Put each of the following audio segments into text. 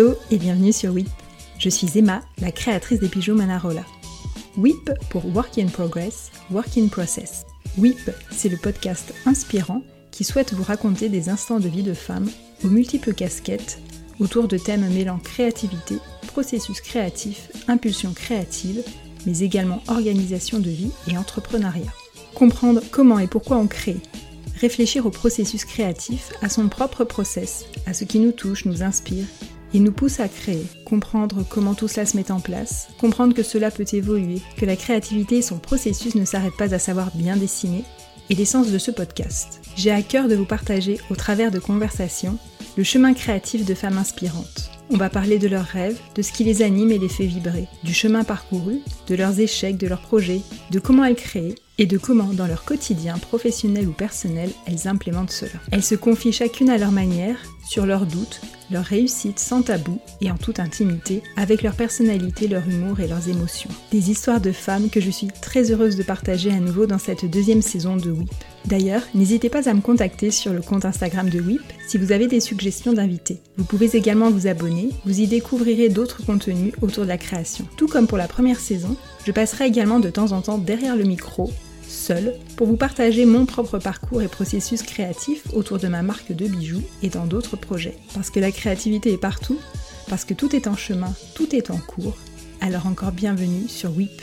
Hello et bienvenue sur WIP. Je suis Emma, la créatrice des bijoux Manarola. WIP pour Work in Progress, Work in Process. WIP, c'est le podcast inspirant qui souhaite vous raconter des instants de vie de femmes aux multiples casquettes autour de thèmes mêlant créativité, processus créatif, impulsion créative, mais également organisation de vie et entrepreneuriat. Comprendre comment et pourquoi on crée, réfléchir au processus créatif, à son propre process, à ce qui nous touche, nous inspire et nous pousse à créer, comprendre comment tout cela se met en place, comprendre que cela peut évoluer, que la créativité et son processus ne s'arrêtent pas à savoir bien dessiner, et l'essence de ce podcast. J'ai à cœur de vous partager, au travers de conversations, le chemin créatif de femmes inspirantes. On va parler de leurs rêves, de ce qui les anime et les fait vibrer, du chemin parcouru, de leurs échecs, de leurs projets, de comment elles créent et de comment, dans leur quotidien professionnel ou personnel, elles implémentent cela. Elles se confient chacune à leur manière, sur leurs doutes, leurs réussites sans tabou et en toute intimité, avec leur personnalité, leur humour et leurs émotions. Des histoires de femmes que je suis très heureuse de partager à nouveau dans cette deuxième saison de WIP. D'ailleurs, n'hésitez pas à me contacter sur le compte Instagram de WIP si vous avez des suggestions d'invités. Vous pouvez également vous abonner, vous y découvrirez d'autres contenus autour de la création. Tout comme pour la première saison, je passerai également de temps en temps derrière le micro seule pour vous partager mon propre parcours et processus créatif autour de ma marque de bijoux et dans d'autres projets. Parce que la créativité est partout, parce que tout est en chemin, tout est en cours, alors encore bienvenue sur WIP.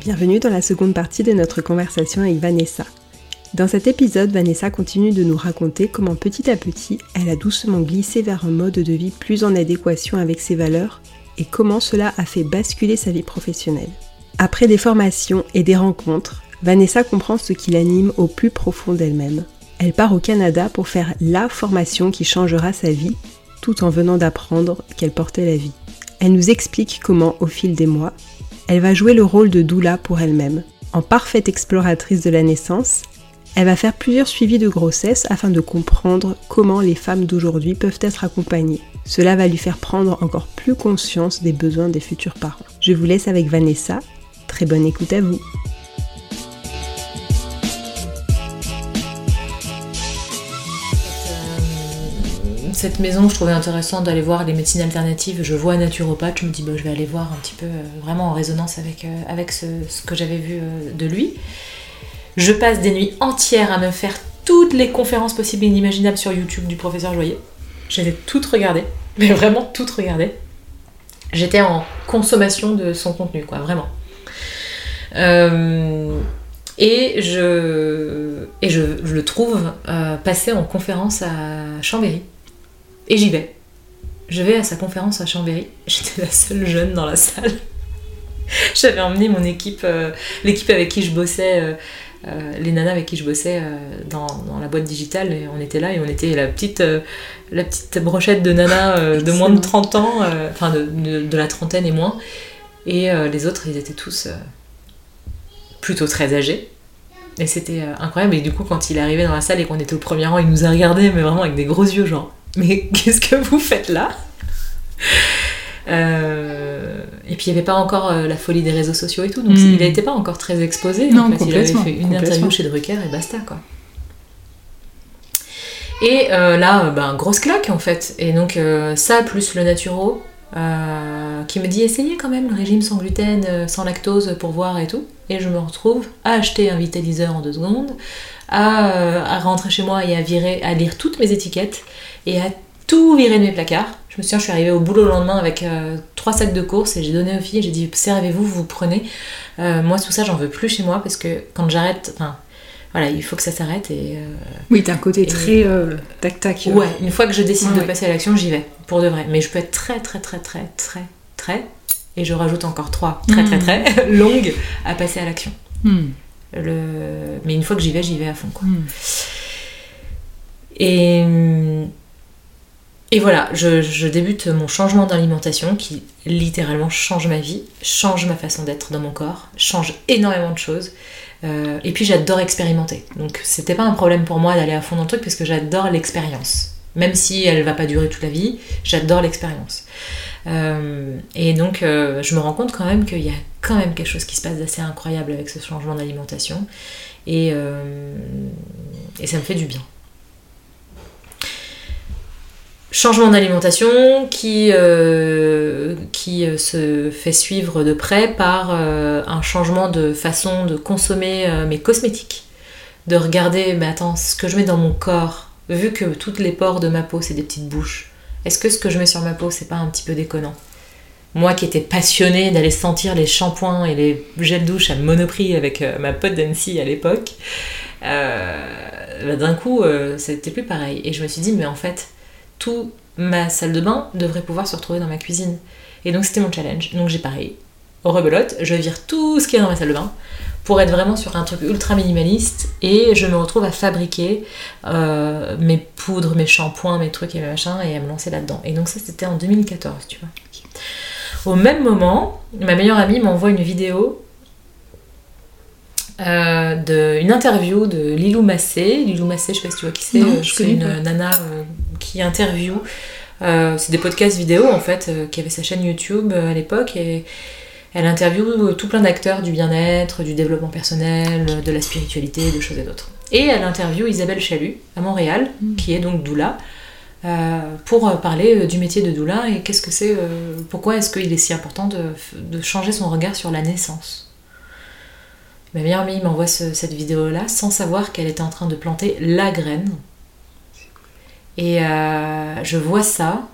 Bienvenue dans la seconde partie de notre conversation avec Vanessa. Dans cet épisode, Vanessa continue de nous raconter comment petit à petit, elle a doucement glissé vers un mode de vie plus en adéquation avec ses valeurs et comment cela a fait basculer sa vie professionnelle. Après des formations et des rencontres, Vanessa comprend ce qui l'anime au plus profond d'elle-même. Elle part au Canada pour faire la formation qui changera sa vie, tout en venant d'apprendre qu'elle portait la vie. Elle nous explique comment, au fil des mois, elle va jouer le rôle de doula pour elle-même. En parfaite exploratrice de la naissance, elle va faire plusieurs suivis de grossesse afin de comprendre comment les femmes d'aujourd'hui peuvent être accompagnées. Cela va lui faire prendre encore plus conscience des besoins des futurs parents. Je vous laisse avec Vanessa. Très bonne écoute à vous. cette maison, je trouvais intéressant d'aller voir les médecines alternatives. Je vois un naturopathe, je me dis bah, je vais aller voir un petit peu euh, vraiment en résonance avec, euh, ce, que j'avais vu euh, de lui. Je passe des nuits entières à me faire toutes les conférences possibles et inimaginables sur YouTube du professeur Joyer. J'ai toutes regardées, mais vraiment toutes regardées. J'étais en consommation de son contenu, quoi, vraiment. et je, et je, le trouve passer en conférence à Chambéry. Et j'y vais. Je vais à sa conférence à Chambéry. J'étais la seule jeune dans la salle. J'avais emmené mon équipe, euh, l'équipe avec qui je bossais, euh, euh, les nanas avec qui je bossais dans, la boîte digitale. Et on était là et on était la petite, la petite brochette de nanas de moins de 30 ans, enfin de, de, la trentaine et moins. Et les autres, ils étaient tous plutôt très âgés. Et c'était incroyable. Et du coup, quand il est arrivé dans la salle et qu'on était au premier rang, il nous a regardé, mais vraiment avec des gros yeux, genre mais qu'est-ce que vous faites là? Euh, et puis il n'y avait pas encore euh, la folie des réseaux sociaux et tout, donc hmm. il n'était pas encore très exposé. Non, Il avait fait une interview chez Drucker et basta quoi. Et euh, là, ben, grosse claque en fait. Et donc ça plus le naturo qui me dit essayez quand même le régime sans gluten, sans lactose pour voir et tout. Et je me retrouve à acheter un vitaliseur en deux secondes, à, à rentrer chez moi et à virer, à lire toutes mes étiquettes et à tout virer de mes placards. Je me souviens, je suis arrivée au boulot le lendemain avec euh, trois sacs de courses et j'ai donné aux filles, j'ai dit servez-vous, vous prenez. Euh, moi, tout ça, j'en veux plus chez moi parce que quand j'arrête, enfin, voilà, il faut que ça s'arrête et. Euh, oui, t'as un côté très tac-tac. Ouais, une fois que je décide de passer à l'action, j'y vais, pour de vrai. Mais je peux être très, très, très, très, très, très, et je rajoute encore trois très, très, très, très longues à passer à l'action. Hmm. Le... Mais une fois que j'y vais, j'y vais à fond, quoi. Hmm. Et et voilà, je, débute mon changement d'alimentation qui littéralement change ma vie, change ma façon d'être dans mon corps, change énormément de choses. Euh, et puis j'adore expérimenter. Donc c'était pas un problème pour moi d'aller à fond dans le truc parce que j'adore l'expérience. Même si elle va pas durer toute la vie, j'adore l'expérience. Euh, et donc euh, je me rends compte quand même qu'il y a quand même quelque chose qui se passe d'assez incroyable avec ce changement d'alimentation. Et, et ça me fait du bien. Changement d'alimentation qui, euh, qui euh, se fait suivre de près par euh, un changement de façon de consommer mes cosmétiques. De regarder, mais attends, ce que je mets dans mon corps, vu que toutes les pores de ma peau c'est des petites bouches, est-ce que ce que je mets sur ma peau c'est pas un petit peu déconnant? Moi qui étais passionnée d'aller sentir les shampoings et les gels douche à Monoprix avec ma pote d'Annecy à l'époque, bah, d'un coup c'était plus pareil. Et je me suis dit, mais en fait, tout ma salle de bain devrait pouvoir se retrouver dans ma cuisine. Et donc c'était mon challenge. Donc j'ai pareil, au rebelote, je vire tout ce qui est dans ma salle de bain pour être vraiment sur un truc ultra minimaliste et je me retrouve à fabriquer euh, mes poudres, mes shampoings, mes trucs et mes machins et à me lancer là-dedans. Et donc ça c'était en 2014, tu vois. Au même moment, ma meilleure amie m'envoie une vidéo euh, d'une interview de Lilou Massé. Lilou Massé, je sais pas si tu vois qui c'est, euh, c'est une nana euh, qui interview. c'est des podcasts vidéo en fait, qui avait sa chaîne YouTube à l'époque et elle interviewe tout plein d'acteurs du bien-être, du développement personnel, de la spiritualité, de choses et d'autres. Et elle interviewe Isabelle Chalut à Montréal, mm. qui est donc doula, pour parler du métier de doula et qu'est-ce que c'est, pourquoi est-ce qu'il est si important de changer son regard sur la naissance. Ma meilleure amie m'envoie cette vidéo-là sans savoir qu'elle était en train de planter la graine. Et euh, je vois ça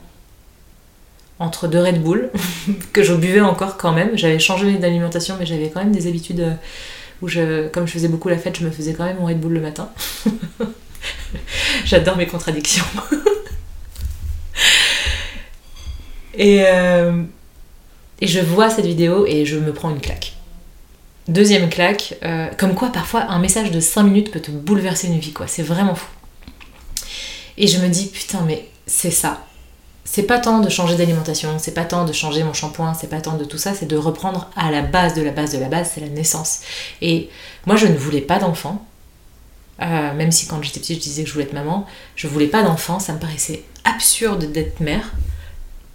entre deux Red Bull, que je buvais encore quand même. J'avais changé d'alimentation, mais j'avais quand même des habitudes euh, où, je, comme je faisais beaucoup la fête, je me faisais quand même mon Red Bull le matin. J'adore mes contradictions. et, euh, et je vois cette vidéo et je me prends une claque. Deuxième claque, comme quoi parfois un message de 5 minutes peut te bouleverser une vie, quoi. C'est vraiment fou. Et je me dis, putain, mais c'est ça. C'est pas tant de changer d'alimentation, c'est pas tant de changer mon shampoing, c'est pas tant de tout ça, c'est de reprendre à la base de la base de la base, c'est la naissance. Et moi, je ne voulais pas d'enfant. Euh, même si quand j'étais petite, je disais que je voulais être maman, je voulais pas d'enfant, ça me paraissait absurde d'être mère.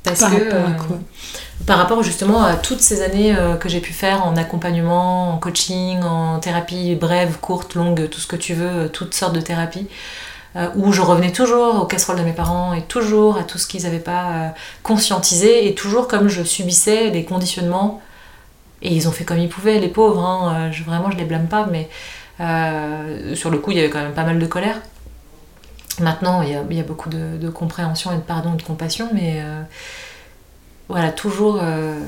Parce par rapport à quoi? euh, Par rapport justement à toutes ces années euh, que j'ai pu faire en accompagnement, en coaching, en thérapie brève, courte, longue, tout ce que tu veux, toutes sortes de thérapies, où je revenais toujours aux casseroles de mes parents et toujours à tout ce qu'ils n'avaient pas conscientisé et toujours comme je subissais des conditionnements. Et ils ont fait comme ils pouvaient, les pauvres, hein, je, vraiment je les blâme pas, mais sur le coup il y avait quand même pas mal de colère. Maintenant, il y, a, beaucoup de, compréhension et de pardon et de compassion, mais euh, voilà, toujours, euh,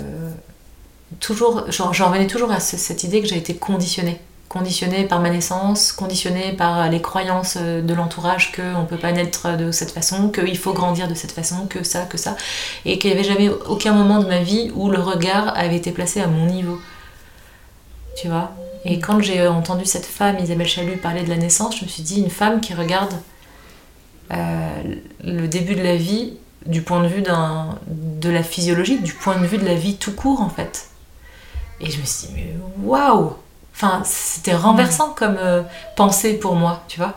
toujours j'en revenais toujours à cette idée que j'ai été conditionnée. Conditionnée par ma naissance, conditionnée par les croyances de l'entourage qu'on ne peut pas naître de cette façon, qu'il faut grandir de cette façon, que ça, que ça. Et qu'il n'y avait jamais aucun moment de ma vie où le regard avait été placé à mon niveau. Tu vois? Et quand j'ai entendu cette femme, Isabelle Chalut, parler de la naissance, je me suis dit, une femme qui regarde euh, le début de la vie du point de vue de la physiologie, du point de vue de la vie tout court en fait. Et je me suis dit, mais waouh Enfin, c'était renversant mm. comme euh, pensée pour moi, tu vois.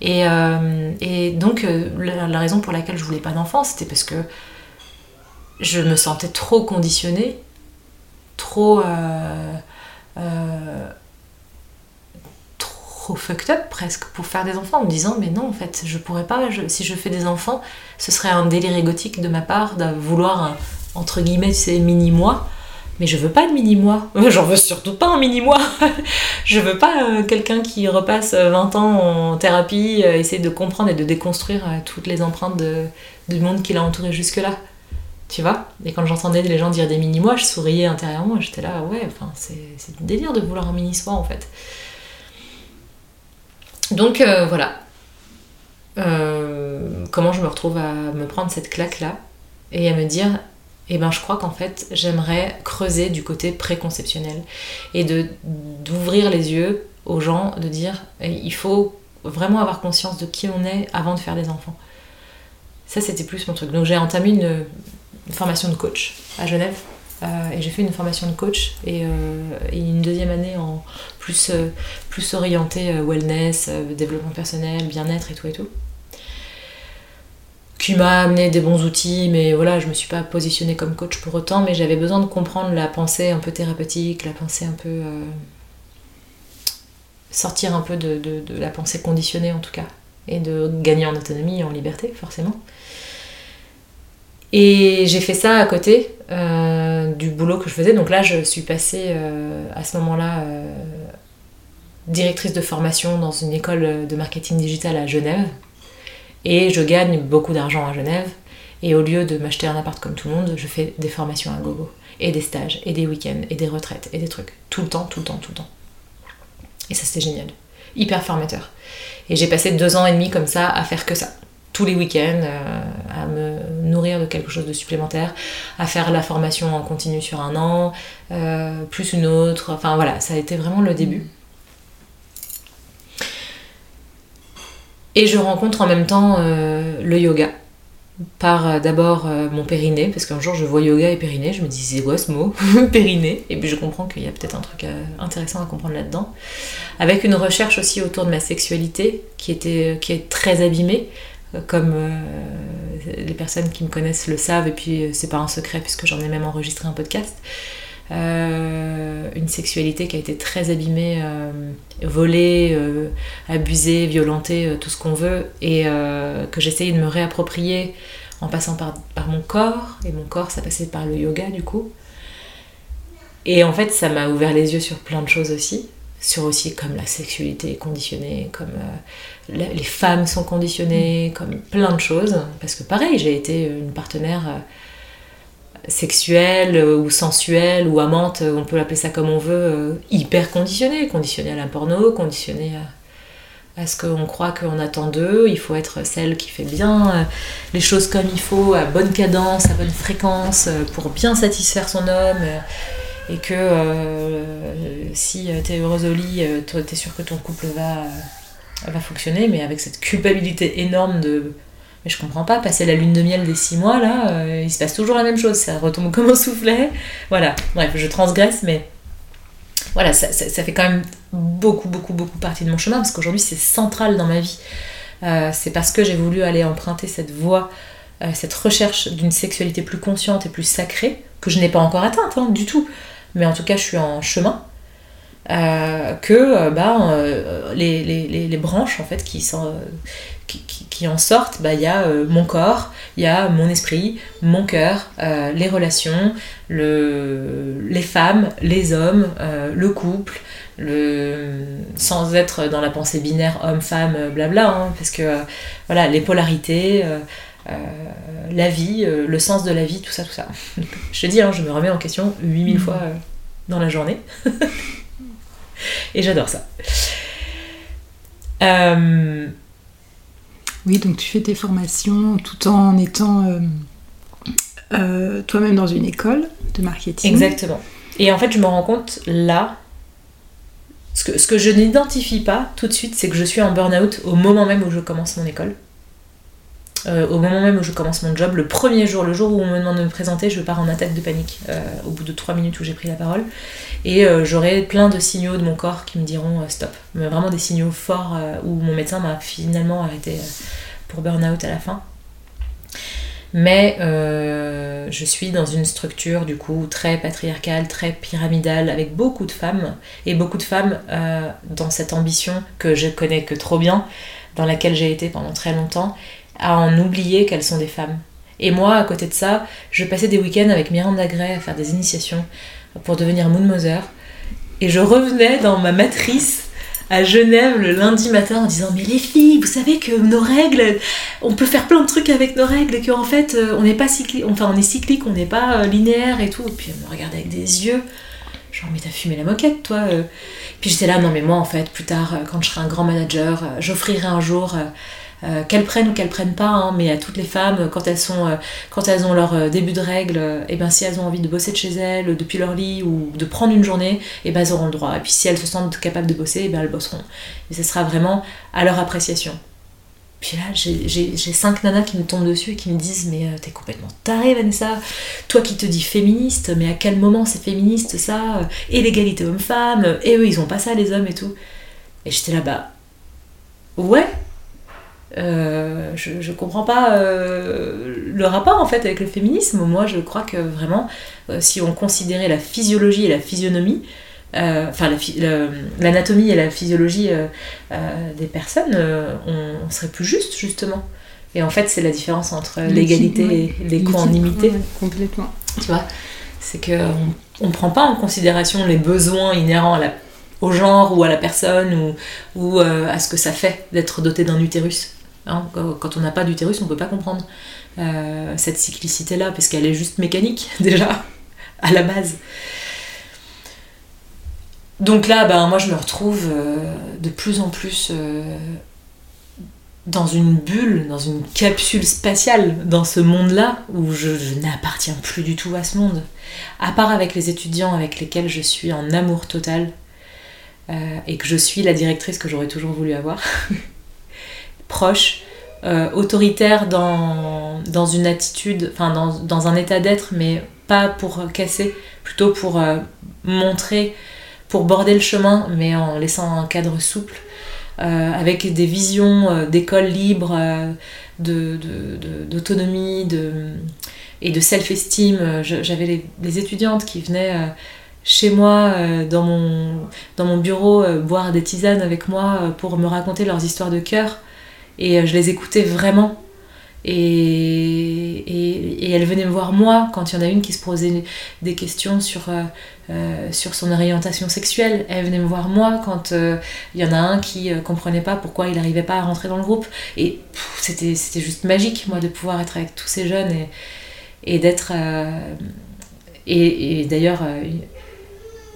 Et, euh, et donc, la, raison pour laquelle je voulais pas d'enfant, c'était parce que je me sentais trop conditionnée, trop trop fucked up presque pour faire des enfants en me disant mais non en fait je pourrais pas si je fais des enfants ce serait un délire égotique de ma part de vouloir un, entre guillemets c'est mini moi mais je veux pas de mini moi j'en veux surtout pas un mini moi je veux pas euh, quelqu'un qui repasse 20 ans en thérapie euh, essayer de comprendre et de déconstruire euh, toutes les empreintes de, du monde qui l'a entouré jusque là tu vois? Et quand j'entendais les gens dire des mini moi je souriais intérieurement. J'étais là ouais enfin c'est un délire de vouloir un mini soi en fait. Donc euh, voilà. Euh, comment je me retrouve à me prendre cette claque-là et à me dire, eh ben je crois qu'en fait j'aimerais creuser du côté préconceptionnel et de d'ouvrir les yeux aux gens, de dire eh, il faut vraiment avoir conscience de qui on est avant de faire des enfants. Ça c'était plus mon truc. Donc j'ai entamé une formation de coach à Genève euh, et j'ai fait une formation de coach et, euh, une deuxième année en plus, euh, plus orientée wellness, développement personnel, bien-être et tout et tout. Qui m'a amené des bons outils, mais voilà, je me suis pas positionnée comme coach pour autant, mais j'avais besoin de comprendre la pensée un peu thérapeutique, la pensée un peu. sortir un peu de, de, la pensée conditionnée en tout cas, et de gagner en autonomie et en liberté, forcément. Et j'ai fait ça à côté euh, du boulot que je faisais. Donc là, je suis passée euh, à ce moment-là euh, directrice de formation dans une école de marketing digital à Genève. Et je gagne beaucoup d'argent à Genève. Et au lieu de m'acheter un appart comme tout le monde, je fais des formations à gogo. Et des stages, et des week-ends, et des retraites, et des trucs. Tout le temps, tout le temps, tout le temps. Et ça, c'était génial. Hyper formateur. Et j'ai passé deux ans et demi comme ça à faire que ça tous les week-ends, euh, à me nourrir de quelque chose de supplémentaire, à faire la formation en continu sur un an, euh, plus une autre. Enfin voilà, ça a été vraiment le début. Et je rencontre en même temps euh, le yoga. Par d'abord mon périnée, parce qu'un jour je vois yoga et périnée, je me dis c'est quoi ce mot Périnée. Et puis je comprends qu'il y a peut-être un truc intéressant à comprendre là-dedans. Avec une recherche aussi autour de ma sexualité qui, était, qui est très abîmée comme euh, les personnes qui me connaissent le savent, et puis euh, c'est pas un secret puisque j'en ai même enregistré un podcast. Euh, une sexualité qui a été très abîmée, volée, abusée, violentée, tout ce qu'on veut, et que j'essayais de me réapproprier en passant par, par, mon corps, et mon corps ça passait par le yoga du coup. Et en fait ça m'a ouvert les yeux sur plein de choses aussi, sur aussi comme la sexualité est conditionnée, comme euh, les femmes sont conditionnées, comme plein de choses. Parce que pareil, j'ai été une partenaire euh, sexuelle euh, ou sensuelle ou amante, on peut l'appeler ça comme on veut, hyper conditionnée, conditionnée à la porno, conditionnée à, ce qu'on croit qu'on attend d'eux. Il faut être celle qui fait bien les choses comme il faut, à bonne cadence, à bonne fréquence, pour bien satisfaire son homme et que euh, si tu es heureuse au lit, euh, tu es sûr que ton couple va, va fonctionner, mais avec cette culpabilité énorme de mais je comprends pas, passer la lune de miel des six mois, là, euh, il se passe toujours la même chose, ça retombe comme un soufflet. Voilà, bref, je transgresse, mais voilà, ça, fait quand même beaucoup, beaucoup, beaucoup partie de mon chemin, parce qu'aujourd'hui c'est central dans ma vie. c'est parce que j'ai voulu aller emprunter cette voie, cette recherche d'une sexualité plus consciente et plus sacrée, que je n'ai pas encore atteinte hein, du tout mais en tout cas je suis en chemin, euh, que bah, les, les, les, branches en fait qui, sont, qui, qui, en sortent, bah, il y a mon corps, il y a mon esprit, mon cœur, les relations, le, les femmes, les hommes, le couple, le, sans être dans la pensée binaire homme-femme, blabla, hein, parce que voilà, les polarités. La vie, le sens de la vie, tout ça, tout ça. je te dis, hein, je me remets en question 8000 fois dans la journée. Et j'adore ça. Oui, donc tu fais tes formations tout en étant toi-même dans une école de marketing. Exactement. Et en fait, je me rends compte là, ce que, ce que je n'identifie pas tout de suite, c'est que je suis en burn-out au moment même où je commence mon école. Euh, au moment même où je commence mon job, le premier jour, le jour où on me demande de me présenter, je pars en attaque de panique euh, au bout de 3 minutes où j'ai pris la parole. Et euh, j'aurai plein de signaux de mon corps qui me diront stop. Mais vraiment des signaux forts où mon médecin m'a finalement arrêté pour burn-out à la fin. Mais je suis dans une structure du coup très patriarcale, très pyramidale, avec beaucoup de femmes, et beaucoup de femmes dans cette ambition que je connais que trop bien, dans laquelle j'ai été pendant très longtemps, à en oublier qu'elles sont des femmes. Et moi, à côté de ça, je passais des week-ends avec Miranda Gray à faire des initiations pour devenir Moon Mother. Et je revenais dans ma matrice à Genève le lundi matin en disant mais les filles vous savez que nos règles on peut faire plein de trucs avec nos règles et qu'en fait euh, on n'est pas cyclique enfin on est cyclique on n'est pas euh, linéaire et tout et puis elle me regardait avec des yeux genre mais t'as fumé la moquette toi euh. puis j'étais là non mais moi en fait plus tard quand je serai un grand manager j'offrirai un jour euh, qu'elles prennent ou qu'elles prennent pas, hein, mais à toutes les femmes, quand elles, sont, euh, quand elles ont leur euh, début de règles, et eh ben, si elles ont envie de bosser de chez elles, depuis leur lit, ou de prendre une journée, et eh ben, elles auront le droit. Et puis si elles se sentent capables de bosser, et eh ben, elles bosseront. Et ce sera vraiment à leur appréciation. Puis là, j'ai cinq nanas qui me tombent dessus et qui me disent Mais t'es complètement tarée, Vanessa. Toi qui te dis féministe, mais à quel moment c'est féministe ça? Et l'égalité homme-femme, et eux ils ont pas ça, les hommes et tout. Et j'étais là, bas ouais, euh, je, je comprends pas euh, le rapport en fait avec le féminisme. Moi, je crois que vraiment, euh, si on considérait la physiologie et la physionomie, enfin l'anatomie et la physiologie des personnes, on, serait plus juste justement. Et en fait, c'est la différence entre l'égalité et l'équanimité. complètement. Tu vois C'est qu'on on ne prend pas en considération les besoins inhérents au genre ou à la personne ou, ou euh, à ce que ça fait d'être doté d'un utérus. Hein, quand on n'a pas d'utérus, on ne peut pas comprendre euh, cette cyclicité-là, parce qu'elle est juste mécanique, déjà, à la base. Donc là, ben, moi, je me retrouve euh, de plus en plus dans une bulle, dans une capsule spatiale, dans ce monde-là, où je, n'appartiens plus du tout à ce monde. À part avec les étudiants avec lesquels je suis en amour total, euh, et que je suis la directrice que j'aurais toujours voulu avoir, proche, euh, autoritaire dans, dans, une attitude, enfin dans, dans un état d'être, mais pas pour casser, plutôt pour euh, montrer, pour border le chemin, mais en laissant un cadre souple. Euh, avec des visions d'école libre, d'autonomie de, et de self-esteem. J'avais les, étudiantes qui venaient chez moi, dans, mon, dans mon bureau, boire des tisanes avec moi pour me raconter leurs histoires de cœur. Et je les écoutais vraiment. Et, et, elle venait me voir moi quand il y en a une qui se posait des questions sur, euh, euh, sur son orientation sexuelle. Elle venait me voir moi quand euh, il y en a un qui comprenait pas pourquoi il n'arrivait pas à rentrer dans le groupe. Et c'était juste magique, moi, de pouvoir être avec tous ces jeunes et, et d'être... et, d'ailleurs,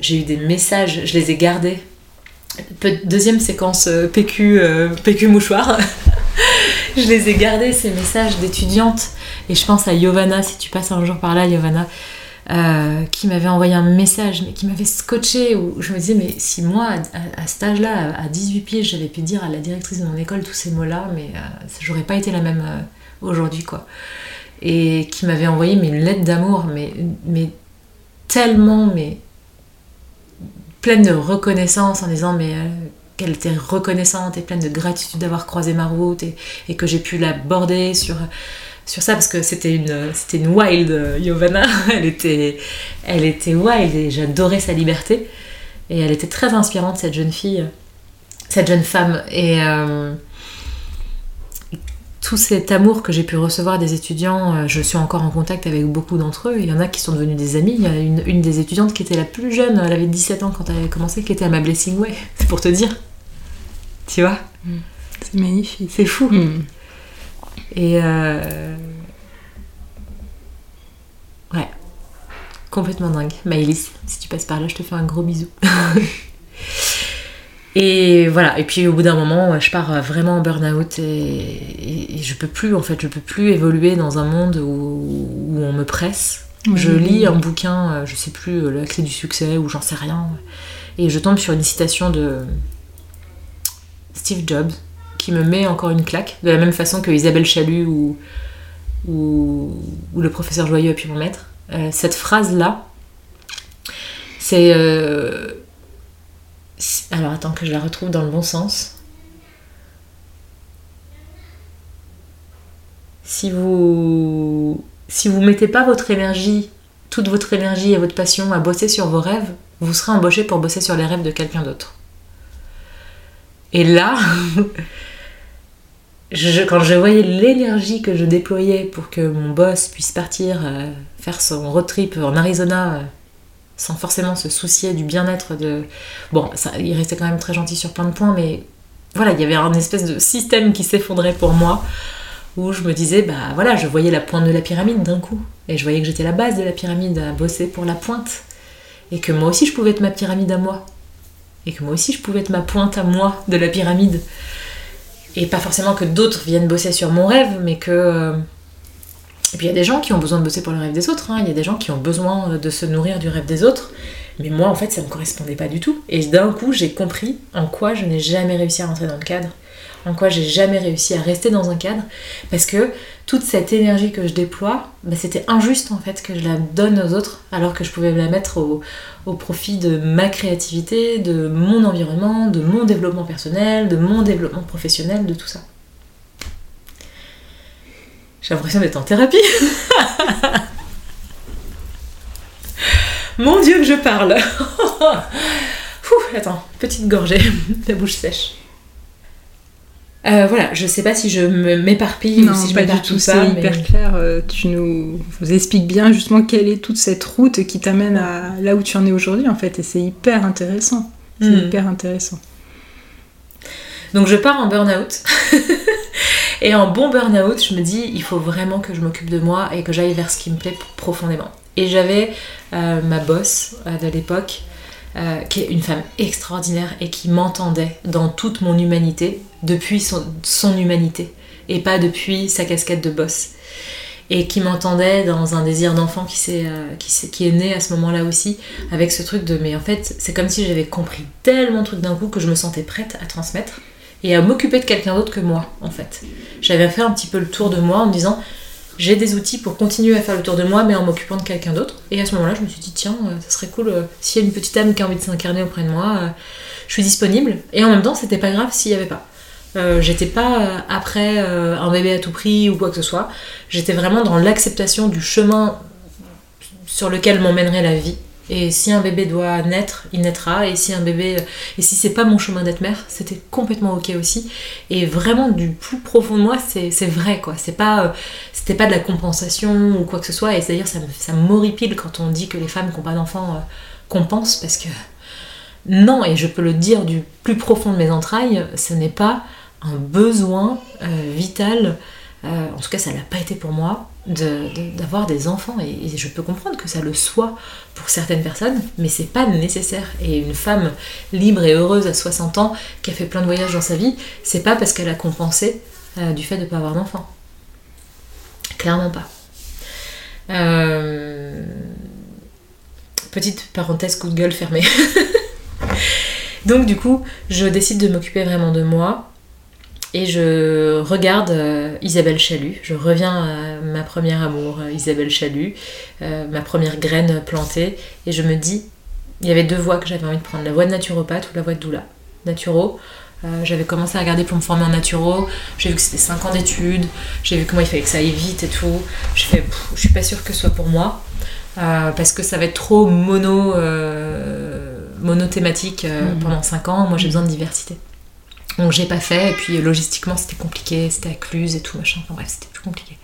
j'ai eu des messages, je les ai gardés. Deuxième séquence PQ, PQ mouchoir. je les ai gardés, ces messages d'étudiantes. Et je pense à Yovana, si tu passes un jour par là, Yovana, euh, qui m'avait envoyé un message, mais qui m'avait scotché, où je me disais, mais si moi, à, cet âge-là, à 18 pieds, j'avais pu dire à la directrice de mon école tous ces mots-là, mais euh, j'aurais pas été la même euh, aujourd'hui, quoi. Et qui m'avait envoyé mais, une lettre d'amour, mais, mais tellement, mais pleine de reconnaissance en disant, mais qu'elle était reconnaissante et pleine de gratitude d'avoir croisé ma route et, que j'ai pu l'aborder sur, sur ça parce que c'était une, c'était une wild euh, Yovana, elle était, elle était wild et j'adorais sa liberté. Et elle était très inspirante cette jeune fille, cette jeune femme. Et euh, tout cet amour que j'ai pu recevoir des étudiants, euh, je suis encore en contact avec beaucoup d'entre eux. Il y en a qui sont devenus des amis. Il y a une, une, des étudiantes qui était la plus jeune, elle avait 17 ans quand elle avait commencé, qui était à ma Blessing Way. C'est pour te dire. Tu vois? Mm. C'est magnifique. C'est fou. Mm. Et euh... ouais, complètement dingue. Maëlys, si tu passes par là, je te fais un gros bisou. et voilà. Et puis au bout d'un moment, je pars vraiment en burn-out et... et, je peux plus en fait, je peux plus évoluer dans un monde où, où on me presse. Je lis un bouquin, euh, je sais plus, euh, La clé du succès ou j'en sais rien, et je tombe sur une citation de Steve Jobs, qui me met encore une claque, de la même façon que Isabelle Chalut ou, ou, le professeur Joyeux a pu m'en mettre. Euh, cette phrase-là, c'est... Euh, alors attends que je la retrouve dans le bon sens. Si vous si vous mettez pas votre énergie, toute votre énergie et votre passion à bosser sur vos rêves, vous serez embauché pour bosser sur les rêves de quelqu'un d'autre. Et là, quand je voyais l'énergie que je déployais pour que mon boss puisse partir euh, faire son road trip en Arizona euh, sans forcément se soucier du bien-être de... Bon, il restait quand même très gentil sur plein de points, mais voilà, il y avait un espèce de système qui s'effondrait pour moi, où je me disais, bah voilà, je voyais la pointe de la pyramide d'un coup, et je voyais que j'étais la base de la pyramide à bosser pour la pointe, et que moi aussi je pouvais être ma pyramide à moi, et que moi aussi je pouvais être ma pointe à moi de la pyramide. Et pas forcément que d'autres viennent bosser sur mon rêve, mais que. Euh, et puis il y a des gens qui ont besoin de bosser pour le rêve des autres, hein. il y a des gens qui ont besoin de se nourrir du rêve des autres, mais moi en fait ça ne me correspondait pas du tout. Et d'un coup j'ai compris en quoi je n'ai jamais réussi à rentrer dans le cadre en quoi j'ai jamais réussi à rester dans un cadre, parce que toute cette énergie que je déploie, bah, c'était injuste en fait que je la donne aux autres, alors que je pouvais la mettre au, profit de ma créativité, de mon environnement, de mon développement personnel, de mon développement professionnel, de tout ça. J'ai l'impression d'être en thérapie. Mon Dieu que je parle. attends, petite gorgée, la bouche sèche. Euh, voilà, je sais pas si je m'éparpille ou si je pas du tout, c'est hyper clair. Euh, tu nous expliques bien justement quelle est toute cette route qui t'amène à là où tu en es aujourd'hui en fait, et c'est hyper intéressant. C'est hmm. hyper intéressant. Donc je pars en burn-out. et en bon burn-out, je me dis, il faut vraiment que je m'occupe de moi et que j'aille vers ce qui me plaît profondément. Et j'avais euh, ma boss de l'époque euh, qui est une femme extraordinaire et qui m'entendait dans toute mon humanité, depuis son, humanité, et pas depuis sa casquette de boss. Et qui m'entendait dans un désir d'enfant qui, euh, qui, qui, est né à ce moment-là aussi, avec ce truc de mais en fait, c'est comme si j'avais compris tellement de trucs d'un coup que je me sentais prête à transmettre et à m'occuper de quelqu'un d'autre que moi, en fait. J'avais fait un petit peu le tour de moi en me disant j'ai des outils pour continuer à faire le tour de moi, mais en m'occupant de quelqu'un d'autre. Et à ce moment-là, je me suis dit, tiens, euh, ça serait cool, euh, s'il y a une petite âme qui a envie de s'incarner auprès de moi, euh, je suis disponible. Et en même temps, c'était pas grave s'il y avait pas. J'étais pas après un bébé à tout prix ou quoi que ce soit. J'étais vraiment dans l'acceptation du chemin sur lequel m'emmènerait la vie. Et si un bébé doit naître, il naîtra. Et si un bébé, et si c'est pas mon chemin d'être mère, c'était complètement ok aussi. Et vraiment du plus profond de moi, c'est vrai quoi. C'est pas, c'était pas de la compensation ou quoi que ce soit. Et c'est-à-dire ça, ça m'horripile quand on dit que les femmes qui n'ont pas d'enfants euh, compensent parce que non. Et je peux le dire du plus profond de mes entrailles, ce n'est pas un besoin euh, vital. Euh, en tout cas, ça l'a pas été pour moi d'avoir des enfants. Et, je peux comprendre que ça le soit pour certaines personnes mais c'est pas nécessaire. Et une femme libre et heureuse à 60 ans qui a fait plein de voyages dans sa vie c'est pas parce qu'elle a compensé euh, du fait de pas avoir d'enfants. Clairement pas. Euh, petite parenthèse coup de gueule fermée. Donc du coup je décide de m'occuper vraiment de moi et je regarde euh, Isabelle Chalut, je reviens à ma première amour, euh, Isabelle Chalut, euh, ma première graine plantée, et je me dis, il y avait deux voies que j'avais envie de prendre, la voie de naturopathe ou la voie de doula. Naturo, j'avais commencé à regarder pour me former en naturo, j'ai vu que c'était 5 ans d'études, j'ai vu comment il fallait que ça aille vite et tout, je fais, je suis pas sûre que ce soit pour moi, parce que ça va être trop mono, monothématique mmh. pendant 5 ans, moi j'ai besoin de diversité. Donc j'ai pas fait, et puis logistiquement c'était compliqué, c'était à Cluse et tout, machin, enfin bref, c'était plus compliqué.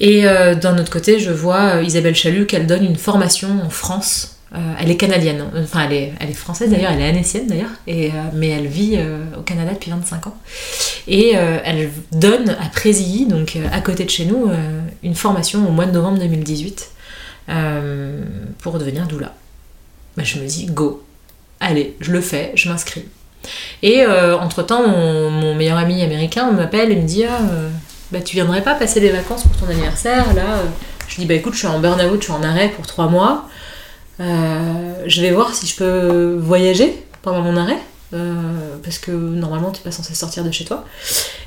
Et euh, d'un autre côté, je vois euh, Isabelle Chalut qu'elle donne une formation en France. Euh, elle est canadienne, hein. enfin elle est, elle est française d'ailleurs, elle est anécienne d'ailleurs, mais elle vit au Canada depuis 25 ans. Et elle donne à Présilly, donc à côté de chez nous, une formation au mois de novembre 2018 pour devenir doula. Bah, je me dis, go, allez, je le fais, je m'inscris. Et euh, entre-temps, mon, meilleur ami américain m'appelle et me dit Ah, euh, bah, tu viendrais pas passer des vacances pour ton anniversaire Là, euh, je dis Bah écoute, je suis en burn-out, je suis en arrêt pour trois mois. je vais voir si je peux voyager pendant mon arrêt. parce que normalement tu pas censé sortir de chez toi.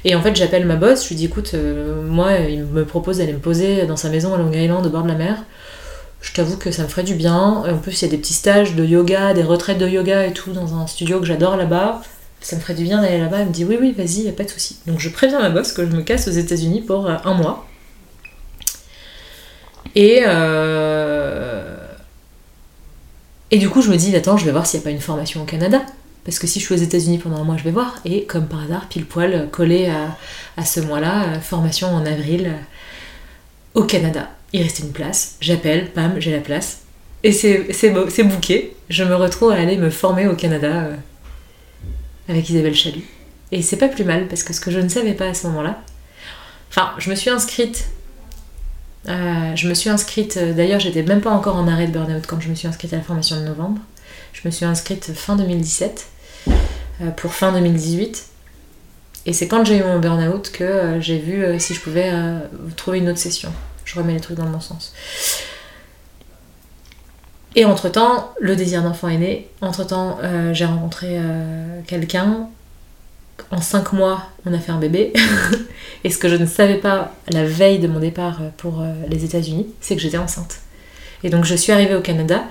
Et en fait j'appelle ma boss, je lui dis écoute, moi il me propose d'aller me poser dans sa maison à Long Island au bord de la mer je t'avoue que ça me ferait du bien. En plus, il y a des petits stages de yoga, des retraites de yoga et tout dans un studio que j'adore là-bas. Ça me ferait du bien d'aller là-bas. Elle me dit oui, oui, vas-y, y a pas de souci. Donc je préviens ma boss que je me casse aux États-Unis pour euh, un mois. Et euh... et du coup, je me dis attends, je vais voir s'il n'y a pas une formation au Canada. Parce que si je suis aux États-Unis pendant un mois, je vais voir. Et comme par hasard, pile poil, collé à, ce mois-là, euh, formation en avril au Canada il restait une place, j'appelle, pam, j'ai la place. Et c'est bouqué. Je me retrouve à aller me former au Canada euh, avec Isabelle Chalut. Et c'est pas plus mal, parce que ce que je ne savais pas à ce moment-là, enfin, je me suis inscrite. Euh, je me suis inscrite, euh, d'ailleurs, j'étais même pas encore en arrêt de burn-out quand je me suis inscrite à la formation de novembre. Je me suis inscrite fin 2017 pour fin 2018. Et c'est quand j'ai eu mon burn-out que j'ai vu si je pouvais trouver une autre session je remets les trucs dans le bon sens. Et entre-temps, le désir d'enfant est né. Entre-temps, euh, j'ai rencontré euh, quelqu'un. En 5 mois, on a fait un bébé. et ce que je ne savais pas la veille de mon départ pour euh, les États-Unis, c'est que j'étais enceinte. Et donc je suis arrivée au Canada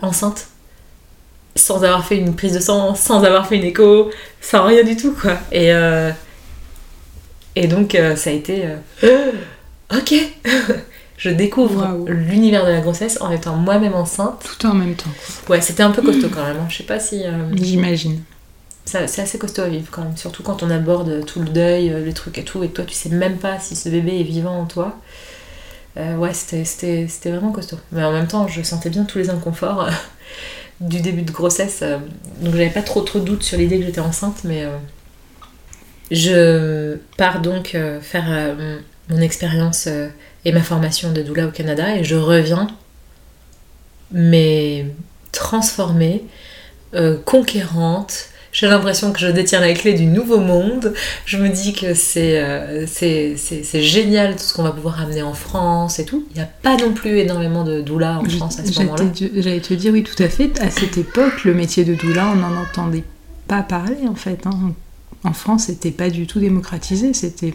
enceinte, sans avoir fait une prise de sang, sans avoir fait une écho, sans rien du tout, quoi. Et, et donc ça a été ok, je découvre l'univers de la grossesse en étant moi-même enceinte. Tout en même temps. Ouais, c'était un peu costaud quand même. Hein. Je sais pas si. Euh, J'imagine. C'est assez costaud à vivre quand même, surtout quand on aborde tout le deuil, euh, les trucs et tout, et que toi tu sais même pas si ce bébé est vivant en toi. Euh, ouais, c'était- vraiment costaud. Mais en même temps, je sentais bien tous les inconforts euh, du début de grossesse, donc j'avais pas trop trop de doutes sur l'idée que j'étais enceinte, mais je pars donc faire mon expérience euh, et ma formation de doula au Canada, et je reviens, mais transformée, euh, conquérante. J'ai l'impression que je détiens la clé du nouveau monde. Je me dis que c'est euh, c'est- génial tout ce qu'on va pouvoir amener en France et tout. Il n'y a pas non plus énormément de doula en France à ce moment-là. J'allais te dire, oui, tout à fait. À cette époque, le métier de doula, on n'en entendait pas parler, en fait. hein. En France, c'était pas du tout démocratisé. C'était.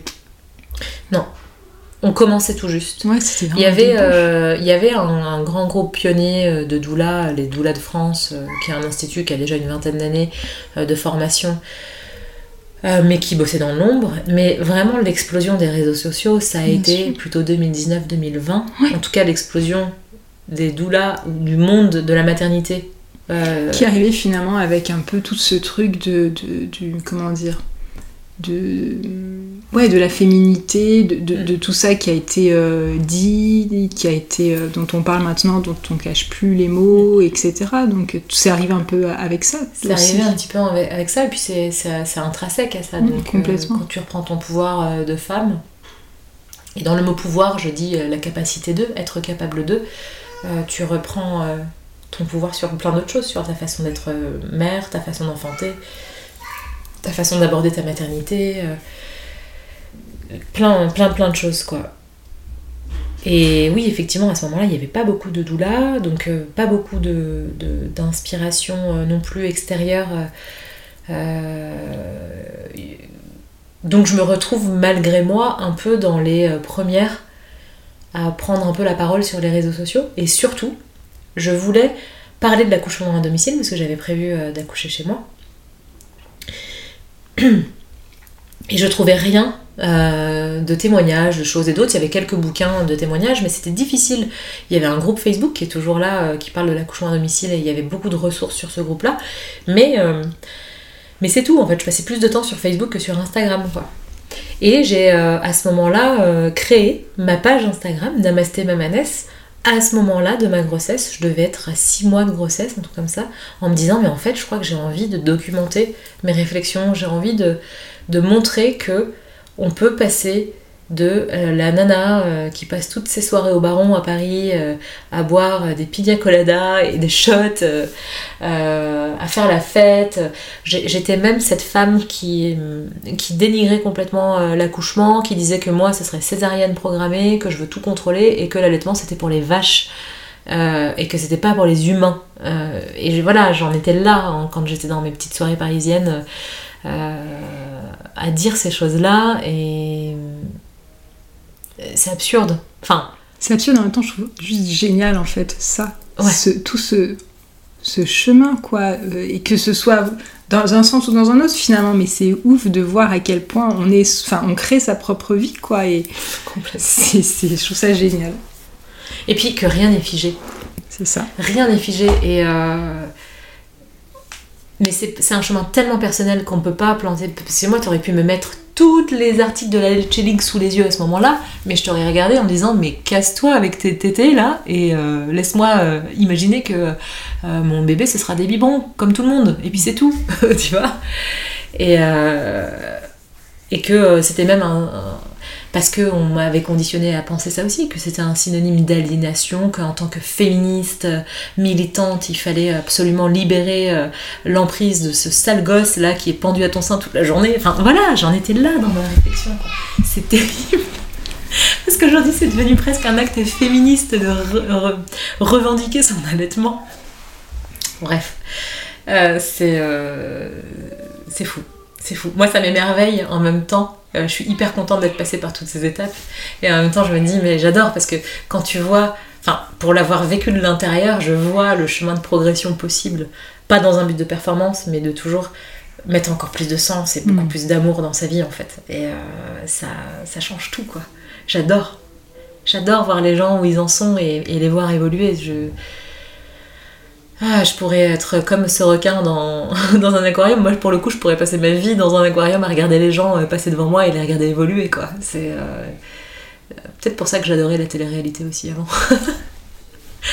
On commençait tout juste. Ouais, c'était Il y vraiment avait, des bouches. euh, il y avait un, un grand groupe pionnier euh, de doula, les doulas de France, euh, qui est un institut qui a déjà une vingtaine d'années euh, de formation, mais qui bossait dans l'ombre. Mais vraiment, l'explosion des réseaux sociaux, ça a Bien été sûr. plutôt 2019-2020. En tout cas, l'explosion des doulas ou du monde de la maternité. Qui arrivait finalement avec un peu tout ce truc de, de- du comment dire de ouais de la féminité de, de- de tout ça qui a été euh, dit qui a été euh, dont on parle maintenant dont on cache plus les mots etc donc tout c'est arrivé un peu avec ça C'est arrivé un petit peu avec, ça, et puis c'est c'est- c'est intrinsèque à ça. Mm, Donc, euh, complètement. quand tu reprends ton pouvoir euh, de femme, et dans le mot pouvoir, je dis euh, la capacité de, être capable de, euh, tu reprends euh, ton pouvoir sur plein d'autres choses, sur ta façon d'être euh, mère, ta façon d'enfanter, ta façon d'aborder ta maternité, euh, plein, plein, plein de choses, quoi. Et oui, effectivement, à ce moment-là, il n'y avait pas beaucoup de doula, donc euh, pas beaucoup de, de- d'inspiration euh, non plus extérieure. euh, donc je me retrouve malgré moi un peu dans les premières à prendre un peu la parole sur les réseaux sociaux. Et surtout, je voulais parler de l'accouchement à domicile, parce que j'avais prévu d'accoucher chez moi. Et je trouvais rien euh, de témoignages, de choses et d'autres. Il y avait quelques bouquins de témoignages, mais c'était difficile. Il y avait un groupe Facebook qui est toujours là, euh, qui parle de l'accouchement à domicile, et il y avait beaucoup de ressources sur ce groupe-là. Mais, euh, mais c'est tout, en fait. Je passais plus de temps sur Facebook que sur Instagram, quoi. Et j'ai à ce moment-là créé ma page Instagram, Namasté Mamanes. À ce moment-là de ma grossesse, je devais être à 6 mois de grossesse, un truc comme ça, en me disant, mais en fait, je crois que j'ai envie de documenter mes réflexions, j'ai envie de, de montrer que on peut passer de euh, la nana euh, qui passe toutes ses soirées au baron à Paris euh, à boire des pina coladas et des shots, à faire la fête. J'étais même cette femme qui, dénigrait complètement l'accouchement, qui disait que moi ce serait césarienne programmée, que je veux tout contrôler et que l'allaitement c'était pour les vaches. et que c'était pas pour les humains. Et voilà, j'en étais là hein, quand j'étais dans mes petites soirées parisiennes à dire ces choses-là et euh, c'est absurde. Enfin, c'est absurde en même temps je trouve juste génial en fait ça Ouais. Ce- tout ce ce chemin quoi euh, et que ce soit dans un sens ou dans un autre finalement mais c'est ouf de voir à quel point on est enfin on crée sa propre vie quoi et c'est c'est- je trouve ça génial Et puis que rien n'est figé. c'est ça Rien n'est figé et euh, mais c'est un chemin tellement personnel qu'on peut pas planter. Parce que moi, t'aurais pu me mettre tous les articles de la Leche League sous les yeux à ce moment-là, mais je t'aurais regardé en me disant mais casse-toi avec tes tétés là et euh, laisse-moi euh, imaginer que euh, mon bébé ce sera des biberons comme tout le monde et puis c'est tout, tu vois. Et et que c'était même un- parce qu'on m'avait conditionné à penser ça aussi, que c'était un synonyme d'aliénation, qu'en tant que féministe euh, militante, il fallait absolument libérer euh, l'emprise de ce sale gosse là qui est pendu à ton sein toute la journée. Enfin voilà, j'en étais là dans ma réflexion. C'est terrible. Parce qu'aujourd'hui, c'est devenu presque un acte féministe de re- re- revendiquer son allaitement. Bref, c'est euh, c'est fou. C'est fou. Moi, ça m'émerveille en même temps. Euh, je suis hyper contente d'être passée par toutes ces étapes. Et en même temps, je me dis, mais j'adore parce que quand tu vois, enfin, pour l'avoir vécu de l'intérieur, je vois le chemin de progression possible. Pas dans un but de performance, mais de toujours mettre encore plus de sens et beaucoup Mm. plus d'amour dans sa vie, en fait. Et euh, ça, ça change tout, quoi. J'adore. J'adore voir les gens où ils en sont et, et les voir évoluer. Je... ah, je pourrais être comme ce requin dans, dans un aquarium. Moi, pour le coup, je pourrais passer ma vie dans un aquarium à regarder les gens euh, passer devant moi et les regarder évoluer, quoi. C'est euh, peut-être pour ça que j'adorais la télé-réalité aussi avant.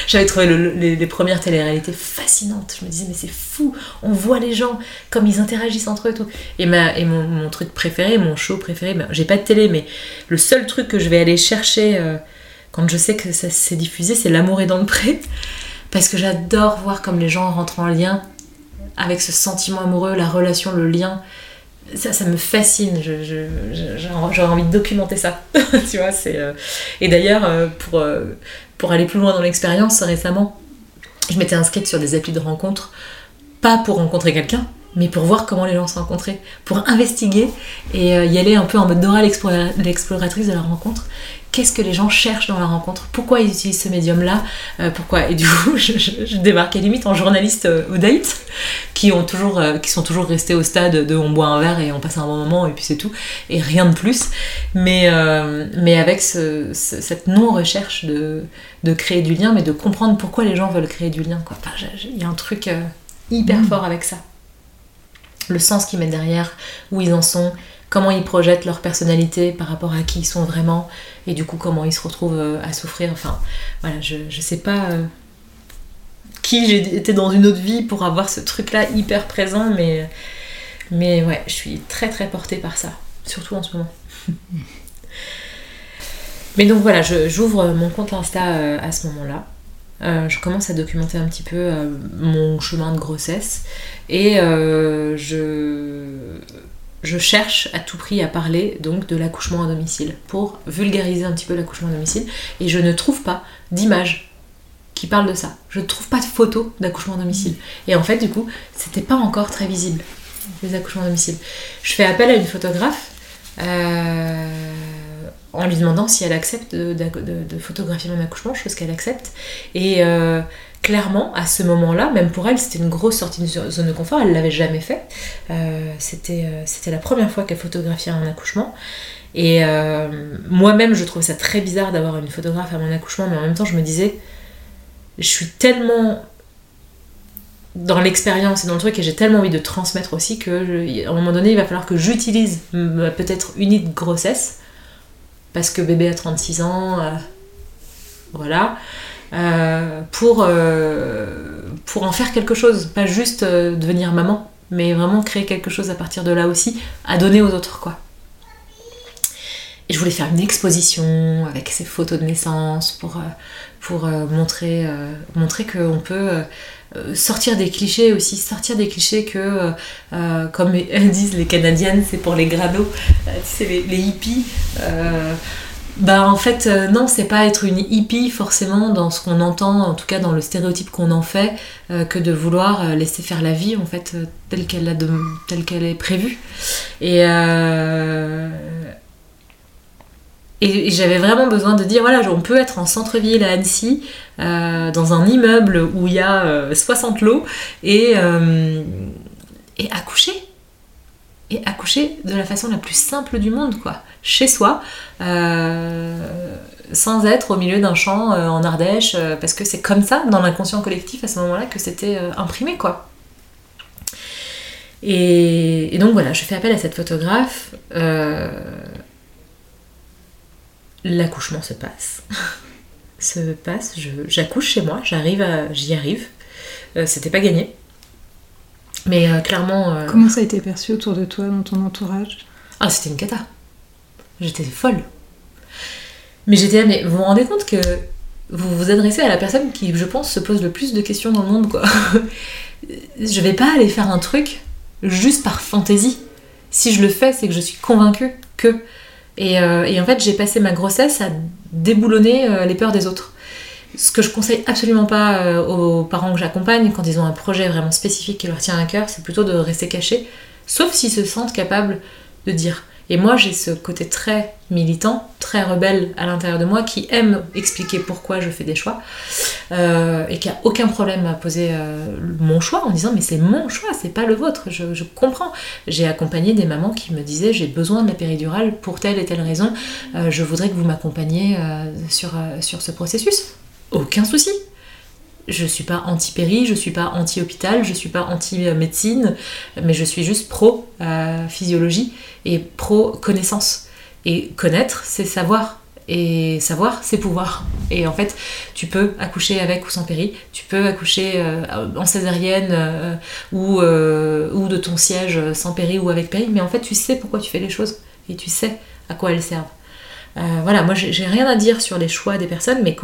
J'avais trouvé les, premières télé-réalités fascinantes. Je me disais, mais c'est fou, on voit les gens, comme ils interagissent entre eux et tout. Et, ma, et mon, truc préféré, mon show préféré, ben, j'ai pas de télé, mais le seul truc que je vais aller chercher euh, quand je sais que ça s'est diffusé, c'est L'amour est dans le pré parce que j'adore voir comme les gens rentrent en lien avec ce sentiment amoureux, la relation, le lien. Ça, ça me fascine. J'aurais envie de documenter ça. Euh, et d'ailleurs, euh, pour, euh, pour aller plus loin dans l'expérience, récemment, je m'étais inscrite sur des applis de rencontres, pas pour rencontrer quelqu'un, mais pour voir comment les gens se rencontraient, pour investiguer et y aller un peu en mode Dora l'exploratrice de la rencontre qu'est-ce que les gens cherchent dans la rencontre, pourquoi ils utilisent ce médium-là, euh, pourquoi? Et du coup, je, débarquais limite en journaliste euh, au date, qui, ont toujours, euh, qui sont toujours restés au stade de on boit un verre et on passe un bon moment et puis c'est tout, et rien de plus. Mais, mais avec cette non-recherche de, de, créer du lien, mais de comprendre pourquoi les gens veulent créer du lien. Il y a un truc hyper mmh. fort avec ça. Le sens qu'ils mettent derrière, où ils en sont, comment ils projettent leur personnalité par rapport à qui ils sont vraiment, et du coup comment ils se retrouvent euh, à souffrir. Enfin, voilà, je, je sais pas euh, qui j'ai été dans une autre vie pour avoir ce truc-là hyper présent, mais, mais ouais, je suis très très portée par ça, surtout en ce moment. mais donc voilà, j'ouvre mon compte Insta euh, à ce moment-là. Je commence à documenter un petit peu mon chemin de grossesse et je je cherche à tout prix à parler donc de l'accouchement à domicile pour vulgariser un petit peu l'accouchement à domicile et je ne trouve pas d'image qui parle de ça. Je ne trouve pas de photos d'accouchement à domicile. Et en fait, du coup, c'était pas encore très visible les accouchements à domicile. Je fais appel à une photographe euh, en lui demandant si elle accepte de, photographier mon accouchement, chose qu'elle accepte. Et euh, clairement, à ce moment-là, même pour elle, c'était une grosse sortie de zone de confort, elle l'avait jamais fait. Euh, c'était, euh, c'était la première fois qu'elle photographiait un accouchement. Et moi-même, je trouvais ça très bizarre d'avoir une photographe à mon accouchement, mais en même temps, je me disais, je suis tellement dans l'expérience et dans le truc et j'ai tellement envie de transmettre aussi que à un moment donné, il va falloir que j'utilise peut-être une de grossesse parce que bébé a 36 ans, voilà. Euh, pour, euh, pour en faire quelque chose, pas juste euh, devenir maman, mais vraiment créer quelque chose à partir de là aussi, à donner aux autres quoi. Et je voulais faire une exposition avec ces photos de naissance pour, pour montrer, montrer qu'on peut sortir des clichés aussi, sortir des clichés que, comme disent les Canadiennes, c'est pour les granos, c'est les, hippies. Bah en fait euh, non, c'est pas être une hippie forcément dans ce qu'on entend, en tout cas dans le stéréotype qu'on en fait, euh, que de vouloir euh, laisser faire la vie en fait telle qu'elle telle qu'elle est prévue. Et et, j'avais vraiment besoin de dire voilà, on peut être en centre-ville à Annecy, dans un immeuble où il y a 60 lots et et accoucher et accoucher de la façon la plus simple du monde, quoi, chez soi, euh, sans être au milieu d'un champ euh, en Ardèche, euh, parce que c'est comme ça, dans l'inconscient collectif, à ce moment-là, que c'était imprimé, quoi. Et, donc voilà, je fais appel à cette photographe. L'accouchement se passe. se passe, j'accouche chez moi, j'arrive j'y arrive. c'était pas gagné. Mais euh, clairement. Euh, Comment ça a été perçu autour de toi, dans ton entourage? Ah, c'était une cata. J'étais folle. Mais j'étais mais vous vous rendez compte que vous vous adressez à la personne qui, je pense, se pose le plus de questions dans le monde, quoi. je vais pas aller faire un truc juste par fantaisie. Si je le fais, c'est que je suis convaincue que. Et, euh, et en fait, j'ai passé ma grossesse à déboulonner les peurs des autres. Ce que je conseille absolument pas euh, aux parents que j'accompagne quand ils ont un projet vraiment spécifique qui leur tient à cœur, c'est plutôt de rester cachés, sauf s'ils se sentent capables de dire. Et moi, j'ai ce côté très militant, très rebelle à l'intérieur de moi, qui aime expliquer pourquoi je fais des choix, euh, et qui a aucun problème à poser euh, mon choix en disant mais c'est mon choix, c'est pas le vôtre. Je, comprends. J'ai accompagné des mamans qui me disaient j'ai besoin de la péridurale pour telle et telle raison. je voudrais que vous m'accompagniez sur ce processus aucun souci. Je suis pas anti-péri, je suis pas anti-hôpital, je suis pas anti-médecine, mais je suis juste pro-physiologie et pro-connaissance. Et connaître, c'est savoir. Et savoir, c'est pouvoir. Et en fait, tu peux accoucher avec ou sans péri, tu peux accoucher euh, en césarienne euh, ou, euh, ou de ton siège sans péri ou avec péri, mais en fait, tu sais pourquoi tu fais les choses et tu sais à quoi elles servent. voilà, moi j'ai rien à dire sur les choix des personnes, mais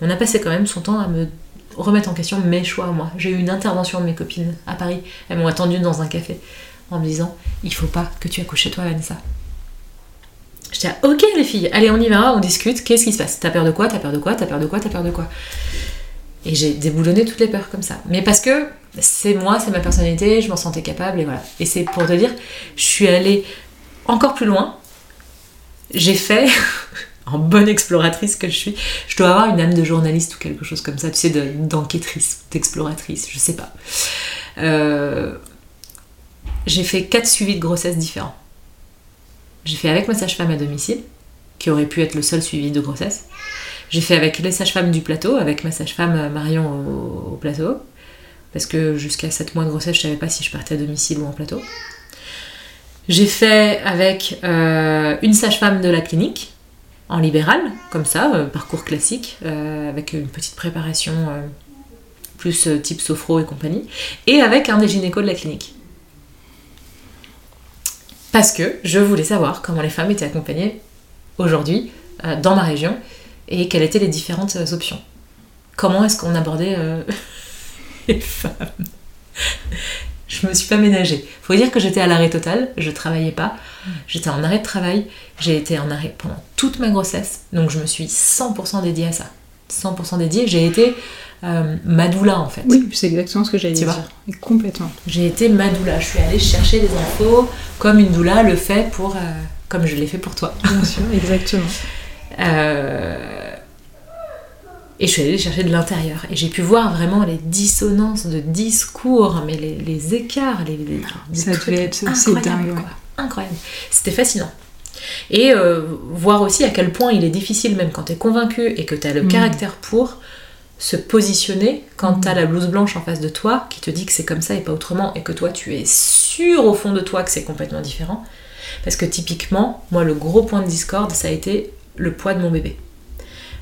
on a passé quand même son temps à me remettre en question mes choix, moi. J'ai eu une intervention de mes copines à Paris, elles m'ont attendu dans un café en me disant il faut pas que tu accouches chez toi, Vanessa. J'étais là, ok les filles, allez on y va, on discute, qu'est-ce qui se passe? T'as peur de quoi? T'as peur de quoi? T'as peur de quoi? T'as peur de quoi? Et j'ai déboulonné toutes les peurs comme ça. Mais parce que c'est moi, c'est ma personnalité, je m'en sentais capable et voilà. Et c'est pour te dire, je suis allée encore plus loin. J'ai fait, en bonne exploratrice que je suis, je dois avoir une âme de journaliste ou quelque chose comme ça, tu sais, d'enquêtrice, d'exploratrice, je sais pas. Euh, j'ai fait quatre suivis de grossesse différents. J'ai fait avec ma sage-femme à domicile, qui aurait pu être le seul suivi de grossesse. J'ai fait avec les sages-femmes du plateau, avec ma sage-femme euh, Marion au, plateau, parce que jusqu'à 7 mois de grossesse, je savais pas si je partais à domicile ou en plateau. J'ai fait avec euh, une sage-femme de la clinique, en libéral, comme ça, euh, parcours classique, avec une petite préparation plus type sophro et compagnie, et avec un des gynécos de la clinique parce que je voulais savoir comment les femmes étaient accompagnées aujourd'hui euh, dans ma région et quelles étaient les différentes euh, options. Comment est-ce qu'on abordait euh, les femmes? Je me suis pas ménagée. Faut dire que j'étais à l'arrêt total, je travaillais pas, j'étais en arrêt de travail, j'ai été en arrêt pendant toute ma grossesse, donc je me suis 100% dédiée à ça. 100% dédiée, j'ai été euh, Madoula en fait. Oui, c'est exactement ce que j'allais dire. complètement. J'ai été Madoula. Je suis allée chercher des infos comme une doula le fait pour, euh, comme je l'ai fait pour toi. Bien sûr, exactement. Euh, et je suis allée chercher de l'intérieur. Et j'ai pu voir vraiment les dissonances de discours, mais les, écarts, les, Ça devait être c'est dingue. Incroyable. C'était fascinant. Et voir aussi à quel point il est difficile, même quand tu es convaincu et que tu as le mm. caractère pour, se positionner quand tu as la blouse blanche en face de toi qui te dit que c'est comme ça et pas autrement et que toi tu es sûr au fond de toi que c'est complètement différent. Parce que typiquement, moi le gros point de discorde ça a été le poids de mon bébé.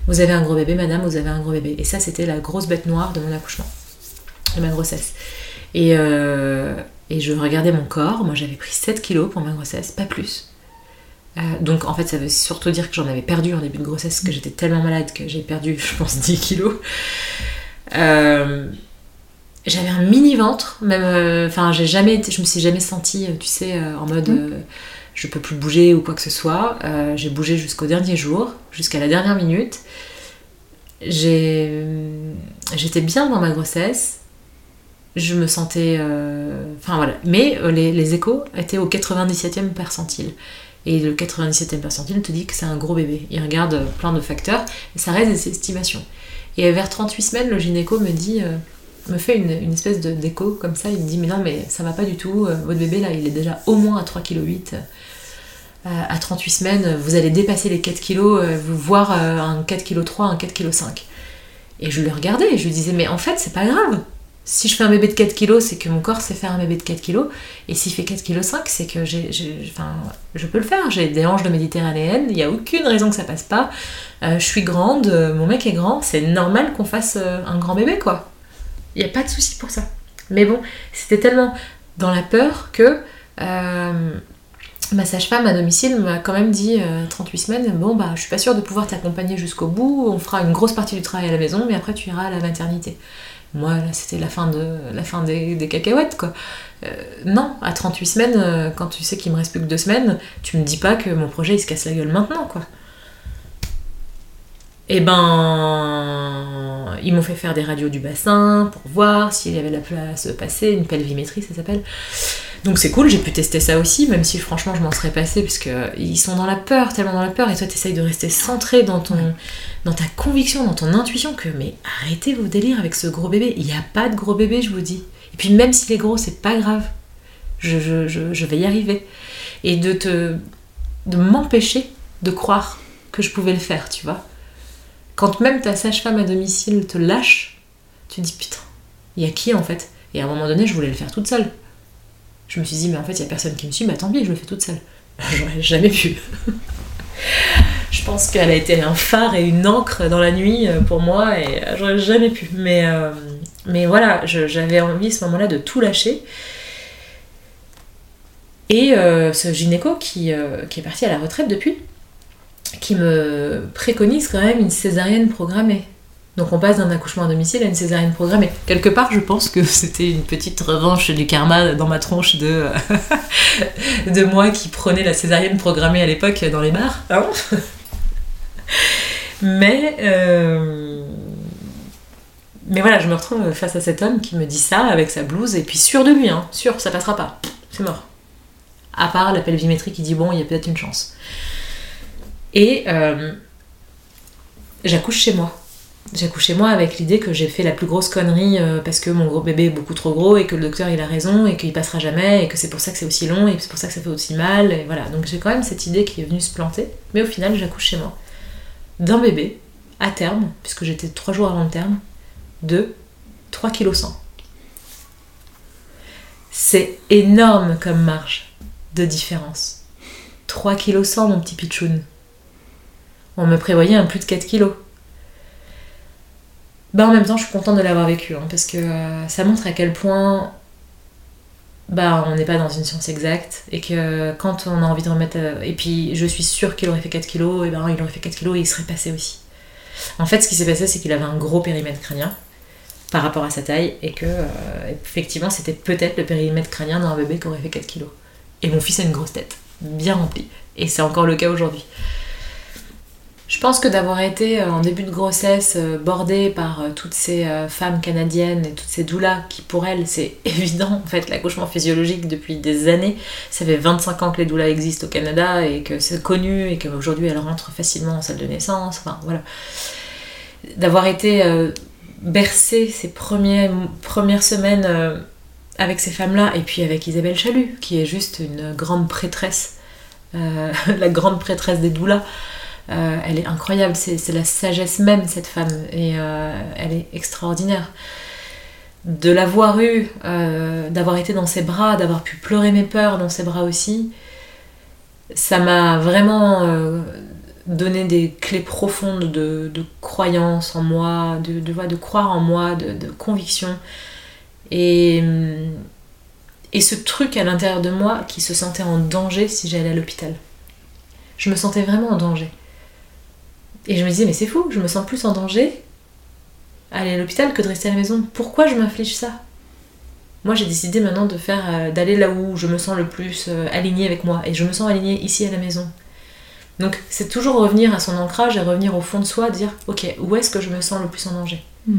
Vous avez un gros bébé, madame, vous avez un gros bébé. Et ça c'était la grosse bête noire de mon accouchement, de ma grossesse. Et, euh, et je regardais mon corps, moi j'avais pris 7 kilos pour ma grossesse, pas plus. Euh, donc en fait ça veut surtout dire que j'en avais perdu en début de grossesse, que j'étais tellement malade que j'ai perdu je pense 10 kilos. Euh, j'avais un mini ventre, même, enfin j'ai jamais, je me suis jamais sentie, tu sais, en mode mm. Je peux plus bouger ou quoi que ce soit. j'ai bougé jusqu'au dernier jour, jusqu'à la dernière minute. J'étais bien dans ma grossesse, je me sentais. Enfin voilà. Mais les, échos étaient au 97e percentile. Et le 97e percentile te dit que c'est un gros bébé. Il regarde plein de facteurs et ça reste des estimations. Et vers 38 semaines, le gynéco me dit, euh, me fait une, espèce de déco comme ça. Il me dit Mais non, mais ça va pas du tout. Euh, votre bébé là, il est déjà au moins à 3,8 kg. Euh, à 38 semaines, vous allez dépasser les 4 kg, vous voir un 4,3 kg, un 4,5 kg. Et je le regardais et je lui disais Mais en fait, c'est pas grave si je fais un bébé de 4 kg, c'est que mon corps sait faire un bébé de 4 kg. Et s'il fait 4 kg 5, c'est que j'ai, enfin, je peux le faire. J'ai des hanches de méditerranéenne, il n'y a aucune raison que ça passe pas. Euh, je suis grande, euh, mon mec est grand, c'est normal qu'on fasse euh, un grand bébé, quoi. Il n'y a pas de souci pour ça. Mais bon, c'était tellement dans la peur que ma sage-femme à domicile m'a quand même dit 38 semaines, bon bah je suis pas sûre de pouvoir t'accompagner jusqu'au bout, on fera une grosse partie du travail à la maison, mais après tu iras à la maternité. Moi, là, c'était la fin, de, la fin des, cacahuètes, quoi. Euh, non, à 38 semaines, euh, quand tu sais qu'il me reste plus que deux semaines, tu me dis pas que mon projet, il se casse la gueule maintenant, quoi. Et eh ben, ils m'ont fait faire des radios du bassin pour voir s'il y avait la place de passer, une pelvimétrie, ça s'appelle. Donc c'est cool, j'ai pu tester ça aussi, même si franchement je m'en serais passé, parce qu'ils sont dans la peur, tellement dans la peur, et toi tu essayes de rester centré dans, ton, dans ta conviction, dans ton intuition, que mais arrêtez vos délires avec ce gros bébé, il n'y a pas de gros bébé, je vous dis. Et puis même s'il est gros, c'est pas grave, je, je, vais y arriver. Et de te de m'empêcher de croire que je pouvais le faire, tu vois. Quand même ta sage-femme à domicile te lâche, Tu dis putain, il y a qui en fait? Et à un moment donné, je voulais le faire toute seule. Je me suis dit, mais en fait, il y a personne qui me suit, bah tant pis, je le fais toute seule. J'aurais jamais pu. je pense qu'elle a été un phare et une encre dans la nuit euh, pour moi et euh, j'aurais jamais pu. Mais, euh, mais voilà, j'avais envie à ce moment-là de tout lâcher. Et ce gynéco qui, qui, est parti à la retraite depuis, qui me préconise quand même une césarienne programmée. Donc on passe d'un accouchement à domicile à une césarienne programmée. Quelque part, je pense que c'était une petite revanche du karma dans ma tronche de, moi qui prenais la césarienne programmée à l'époque dans les bars. Mais, euh, mais voilà, je me retrouve face à cet homme qui me dit ça avec sa blouse et puis sûr de lui, hein, sûr, ça passera pas, c'est mort. À part la pelvimétrie qui dit bon, il y a peut-être une chance. Et euh, j'accouche chez moi. J'ai accouché moi avec l'idée que j'ai fait la plus grosse connerie euh, parce que mon gros bébé est beaucoup trop gros et que le docteur il a raison et qu'il passera jamais et que c'est pour ça que c'est aussi long et c'est pour ça que ça fait aussi mal et voilà. Donc j'ai quand même cette idée qui est venue se planter mais au final j'accouche chez moi. D'un bébé à terme puisque j'étais trois jours avant le terme de 3 kg c'est énorme comme marge de différence. 3 kg mon petit pitchoun on me prévoyait un plus de 4 kg bah en même temps je suis contente de l'avoir vécu hein, parce que euh, ça montre à quel point bah on n'est pas dans une science exacte et que quand on a envie de remettre euh, et puis je suis sûre qu'il aurait fait 4 kilos et ben il aurait fait 4 kilos et il serait passé aussi. En fait ce qui s'est passé c'est qu'il avait un gros périmètre crânien par rapport à sa taille et que euh, effectivement c'était peut-être le périmètre crânien d'un bébé qui aurait fait 4 kilos. Et mon fils a une grosse tête bien remplie. Et c'est encore le cas aujourd'hui je pense que d'avoir été euh, en début de grossesse euh, bordée par euh, toutes ces femmes canadiennes et toutes ces doulas qui pour elles c'est évident en fait l'accouchement physiologique depuis des années, ça fait 25 ans que les doulas existent au Canada et que c'est connu et qu'aujourd'hui elles rentrent facilement en salle de naissance, enfin voilà. D'avoir été bercée ces premières, premières semaines avec ces femmes-là et puis avec Isabelle Chalut qui est juste une grande prêtresse, la grande prêtresse des doulas. Euh, elle est incroyable, c'est la sagesse même, cette femme, et euh, elle est extraordinaire. De l'avoir eue, euh, d'avoir été dans ses bras, d'avoir pu pleurer mes peurs dans ses bras aussi, ça m'a vraiment donné des clés profondes de, croyance en moi, de, de, croire en moi, de, conviction. Et ce truc à l'intérieur de moi qui se sentait en danger si j'allais à l'hôpital. Je me sentais vraiment en danger. Et je me disais, mais c'est fou, je me sens plus en danger à aller à l'hôpital que de rester à la maison. Pourquoi je m'inflige ça? Moi, j'ai décidé maintenant de faire, euh, d'aller là où je me sens le plus euh, alignée avec moi. Et je me sens alignée ici à la maison. Donc, c'est toujours revenir à son ancrage et revenir au fond de soi, dire, ok, où est-ce que je me sens le plus en danger? Hmm.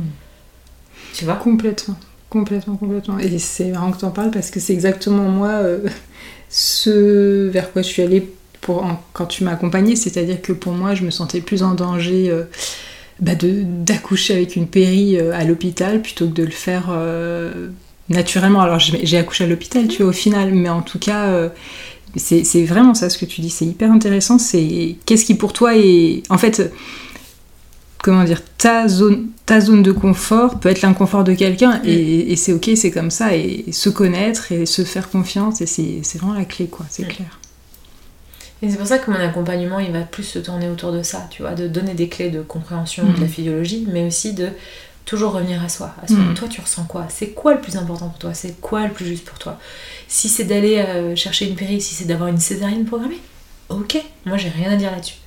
Tu vois? Complètement. Complètement, complètement. Et c'est marrant que tu en parles parce que c'est exactement moi euh, ce vers quoi je suis allée quand tu m'as accompagnée, c'est-à-dire que pour moi, je me sentais plus en danger euh, bah d'accoucher avec une péri euh, à l'hôpital plutôt que de le faire euh, naturellement. Alors j'ai accouché à l'hôpital, tu vois, au final, mais en tout cas, c'est vraiment ça ce que tu dis, c'est hyper intéressant. C'est qu'est-ce qui pour toi est. En fait, comment dire, ta zone, ta zone de confort peut être l'inconfort de quelqu'un mm. et, c'est ok, c'est comme ça, et, se connaître et se faire confiance, et c'est vraiment la clé, quoi, c'est mm. clair. Et c'est pour ça que mon accompagnement, il va plus se tourner autour de ça, tu vois, de donner des clés de compréhension de la mm. physiologie, mais aussi de toujours revenir à soi. À soi. Mm. Toi, tu ressens quoi? C'est quoi le plus important pour toi? C'est quoi le plus juste pour toi? Si c'est d'aller euh, chercher une péri, si c'est d'avoir une césarienne programmée, ok, moi j'ai rien à dire là-dessus.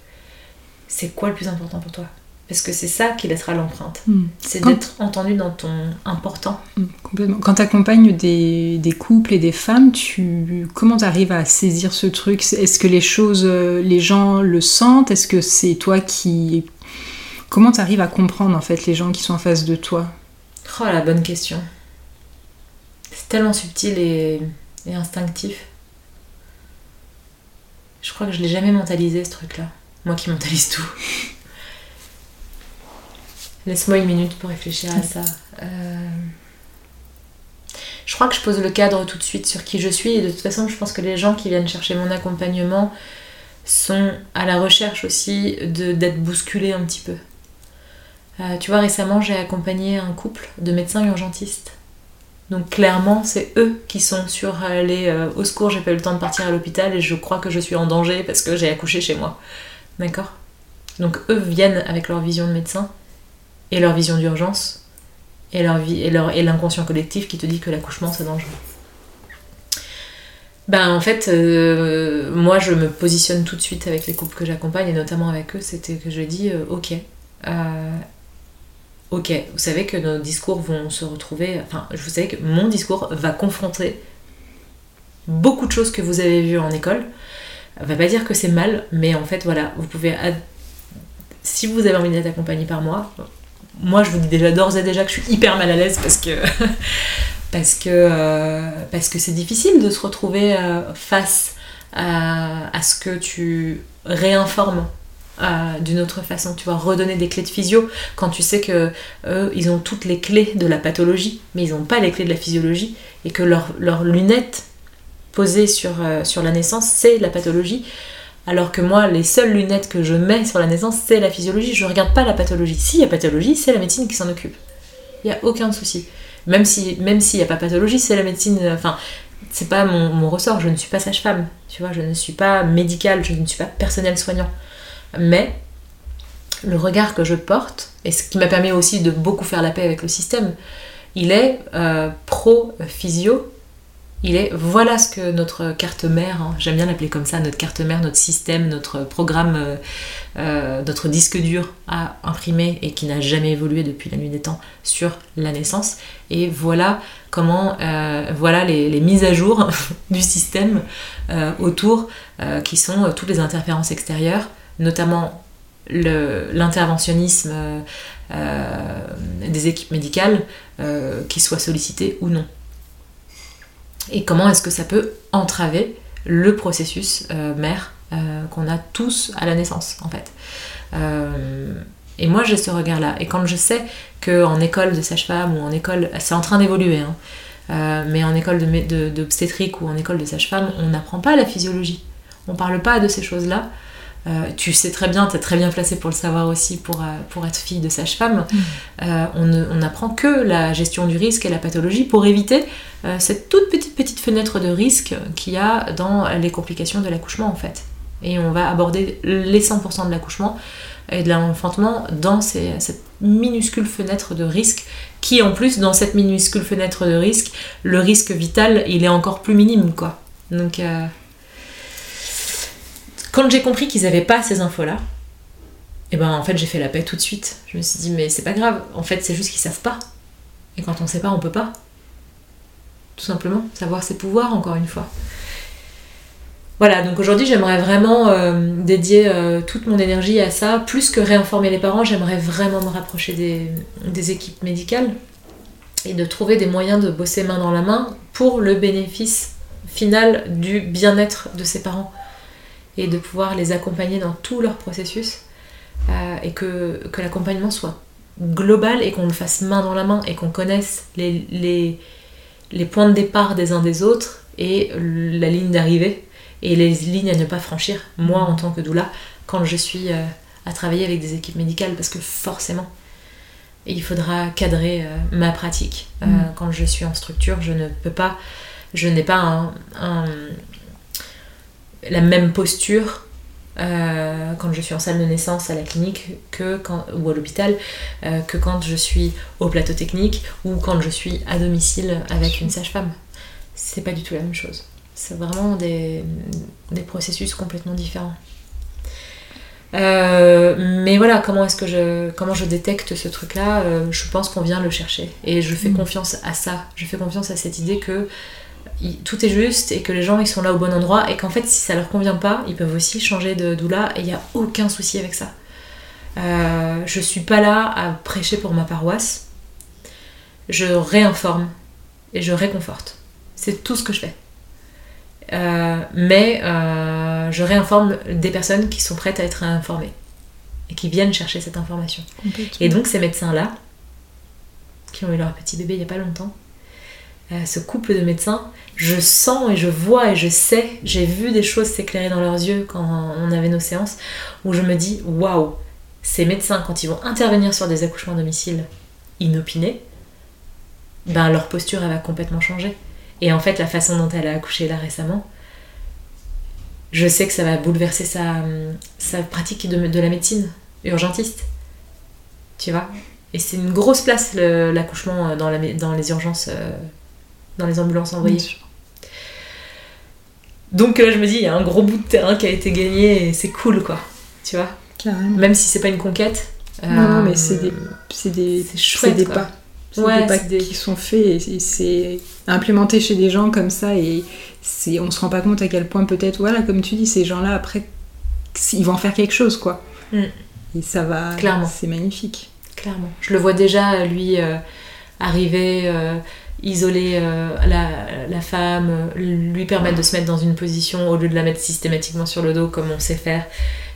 C'est quoi le plus important pour toi? Parce que c'est ça qui laissera l'empreinte. Hmm. C'est d'être entendu dans ton important. Hmm, complètement. Quand tu accompagnes des, couples et des femmes, tu comment tu arrives à saisir ce truc? Est-ce que les choses, euh, les gens le sentent? Est-ce que c'est toi qui. Comment tu arrives à comprendre en fait les gens qui sont en face de toi? Oh la bonne question. C'est tellement subtil et, et instinctif. Je crois que je l'ai jamais mentalisé ce truc-là. Moi qui mentalise tout. Laisse-moi une minute pour réfléchir à ça. Euh, je crois que je pose le cadre tout de suite sur qui je suis et de toute façon je pense que les gens qui viennent chercher mon accompagnement sont à la recherche aussi d'être bousculés un petit peu. Euh, tu vois, récemment, j'ai accompagné un couple de médecins urgentistes. Donc clairement, c'est eux qui sont sur les euh, au secours, j'ai pas eu le temps de partir à l'hôpital et je crois que je suis en danger parce que j'ai accouché chez moi. D'accord? Donc eux viennent avec leur vision de médecin et leur vision d'urgence et leur vie et leur et l'inconscient collectif qui te dit que l'accouchement c'est dangereux. Ben en fait, euh, moi je me positionne tout de suite avec les couples que j'accompagne et notamment avec eux, c'était que je dis euh, ok, euh, ok, vous savez que nos discours vont se retrouver, enfin vous savez que mon discours va confronter beaucoup de choses que vous avez vues en école. On va pas dire que c'est mal, mais en fait voilà, vous pouvez si vous avez envie d'être accompagné par moi, moi je vous dis déjà d'ores et déjà que je suis hyper mal à l'aise parce que parce que euh, parce que c'est difficile de se retrouver euh, face à, ce que tu réinformes euh, d'une autre façon, tu vois, redonner des clés de physio quand tu sais que eux, ils ont toutes les clés de la pathologie, mais ils n'ont pas les clés de la physiologie, et que leurs leur lunettes posées sur, sur la naissance, c'est la pathologie, alors que moi, les seules lunettes que je mets sur la naissance, c'est la physiologie. Je regarde pas la pathologie. Si y a pathologie, c'est la médecine qui s'en occupe. Il n'y a aucun souci. Même s'il même n'y a pas pathologie, c'est la médecine. Enfin, c'est pas mon, mon, ressort. Je ne suis pas sage-femme. Tu vois, je ne suis pas médicale, je ne suis pas personnel soignant. Mais le regard que je porte, et ce qui m'a permis aussi de beaucoup faire la paix avec le système, il est euh, pro-physio, il est voilà ce que notre carte mère, hein, j'aime bien l'appeler comme ça, notre carte mère, notre système, notre programme, euh, euh, notre disque dur a imprimé et qui n'a jamais évolué depuis la nuit des temps sur la naissance. Et voilà comment, euh, voilà les, mises à jour du système autour, qui sont toutes les interférences extérieures, notamment l'interventionnisme des équipes médicales, qui soient sollicitées ou non et comment est-ce que ça peut entraver le processus euh, mère euh, qu'on a tous à la naissance en fait. Euh, et moi j'ai ce regard-là. Et quand je sais qu'en école de sage-femme ou en école, c'est en train d'évoluer, hein, mais en école d'obstétrique de, ou en école de sage-femme, on n'apprend pas la physiologie. On parle pas de ces choses-là. Euh, tu sais très bien, tu es très bien placé pour le savoir aussi pour, euh, pour être fille de sage-femme. Mm. Euh, on n'apprend que la gestion du risque et la pathologie pour éviter cette toute petite petite fenêtre de risque qu'il y a dans les complications de l'accouchement en fait. Et on va aborder les 100% de l'accouchement et de l'enfantement dans cette minuscule fenêtre de risque qui en plus dans cette minuscule fenêtre de risque, le risque vital il est encore plus minime quoi. Donc quand j'ai compris qu'ils n'avaient pas ces infos-là, et eh ben en fait j'ai fait la paix tout de suite. Je me suis dit mais c'est pas grave, en fait c'est juste qu'ils savent pas. Et quand on sait pas, on peut pas. Tout simplement, savoir ses pouvoirs encore une fois. Voilà, donc aujourd'hui j'aimerais vraiment euh, dédier euh, toute mon énergie à ça, plus que réinformer les parents, j'aimerais vraiment me rapprocher des, des, équipes médicales et de trouver des moyens de bosser main dans la main pour le bénéfice final du bien-être de ces parents et de pouvoir les accompagner dans tout leur processus euh, et que, que l'accompagnement soit global et qu'on le fasse main dans la main et qu'on connaisse les, les, les, points de départ des uns des autres et la ligne d'arrivée et les lignes à ne pas franchir, moi en tant que doula, quand je suis euh, à travailler avec des équipes médicales parce que forcément il faudra cadrer euh, ma pratique. Mm. Quand je suis en structure, je ne peux pas, je n'ai pas un la même posture euh, quand je suis en salle de naissance à la clinique que quand, ou à l'hôpital euh, que quand je suis au plateau technique ou quand je suis à domicile avec une sage-femme. C'est pas du tout la même chose. C'est vraiment des, processus complètement différents. Euh, mais voilà, comment est-ce que je comment je détecte ce truc-là? Je pense qu'on vient le chercher et je fais mm. confiance à ça. Je fais confiance à cette idée que tout est juste et que les gens ils sont là au bon endroit et qu'en fait si ça leur convient pas ils peuvent aussi changer de doula et il n'y a aucun souci avec ça. Euh, je suis pas là à prêcher pour ma paroisse. Je réinforme et je réconforte. C'est tout ce que je fais. Euh, mais euh, je réinforme des personnes qui sont prêtes à être informées et qui viennent chercher cette information. Et donc ces médecins là qui ont eu leur petit bébé il y a pas longtemps ce couple de médecins, je sens et je vois et je sais, j'ai vu des choses s'éclairer dans leurs yeux quand on avait nos séances, où je me dis waouh, ces médecins, quand ils vont intervenir sur des accouchements à domicile inopinés, ben leur posture elle va complètement changer. Et en fait, la façon dont elle a accouché là récemment, je sais que ça va bouleverser sa, pratique de, la médecine urgentiste. Tu vois? Et c'est une grosse place l'accouchement dans, la, dans les urgences, euh, dans les ambulances envoyées. Donc là, je me dis, il y a un gros bout de terrain qui a été gagné et c'est cool, quoi. Tu vois? Carrément. Même si c'est pas une conquête. Non, non, euh, mais c'est des, c'est des, chouette, des pas. C'est Ouais, des pas des- qui sont faits et, et c'est implémenté chez des gens comme ça et c'est, on se rend pas compte à quel point peut-être, voilà, comme tu dis, ces gens-là, après, ils vont en faire quelque chose, quoi. Mm. Et ça va... Clairement. C'est magnifique. Clairement. Je le vois déjà, lui, euh, arriver, euh, isoler euh, la, la femme, lui permettre de se mettre dans une position au lieu de la mettre systématiquement sur le dos comme on sait faire,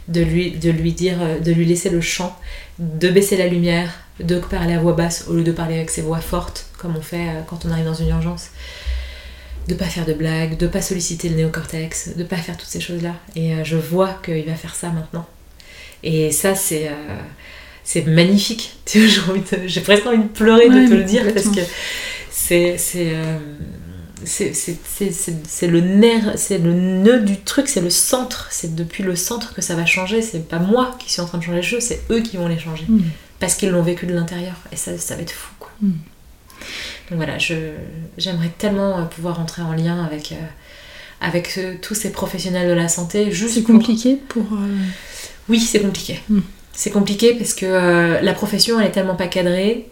de lui, de lui dire, euh, de lui laisser le champ, de baisser la lumière, de parler à voix basse au lieu de parler avec ses voix fortes comme on fait euh, quand on arrive dans une urgence. De pas faire de blagues, de pas solliciter le néocortex, de pas faire toutes ces choses-là. Et euh, je vois qu'il va faire ça maintenant. Et ça, c'est euh, c'est magnifique. J'ai presque envie de pleurer Ouais, de te le dire parce que c'est c'est euh, c'est- le nerf, c'est le nœud du truc, c'est le centre. C'est depuis le centre que ça va changer. C'est pas moi qui suis en train de changer les choses, c'est eux qui vont les changer Mm. parce qu'ils l'ont vécu de l'intérieur. Et ça, ça va être fou, quoi. Mm. Donc voilà, j'aimerais tellement euh, pouvoir entrer en lien avec, euh, avec tous ces professionnels de la santé. C'est compliqué pour... euh, Oui, c'est compliqué. Mm. C'est compliqué parce que euh, la profession, elle est tellement pas cadrée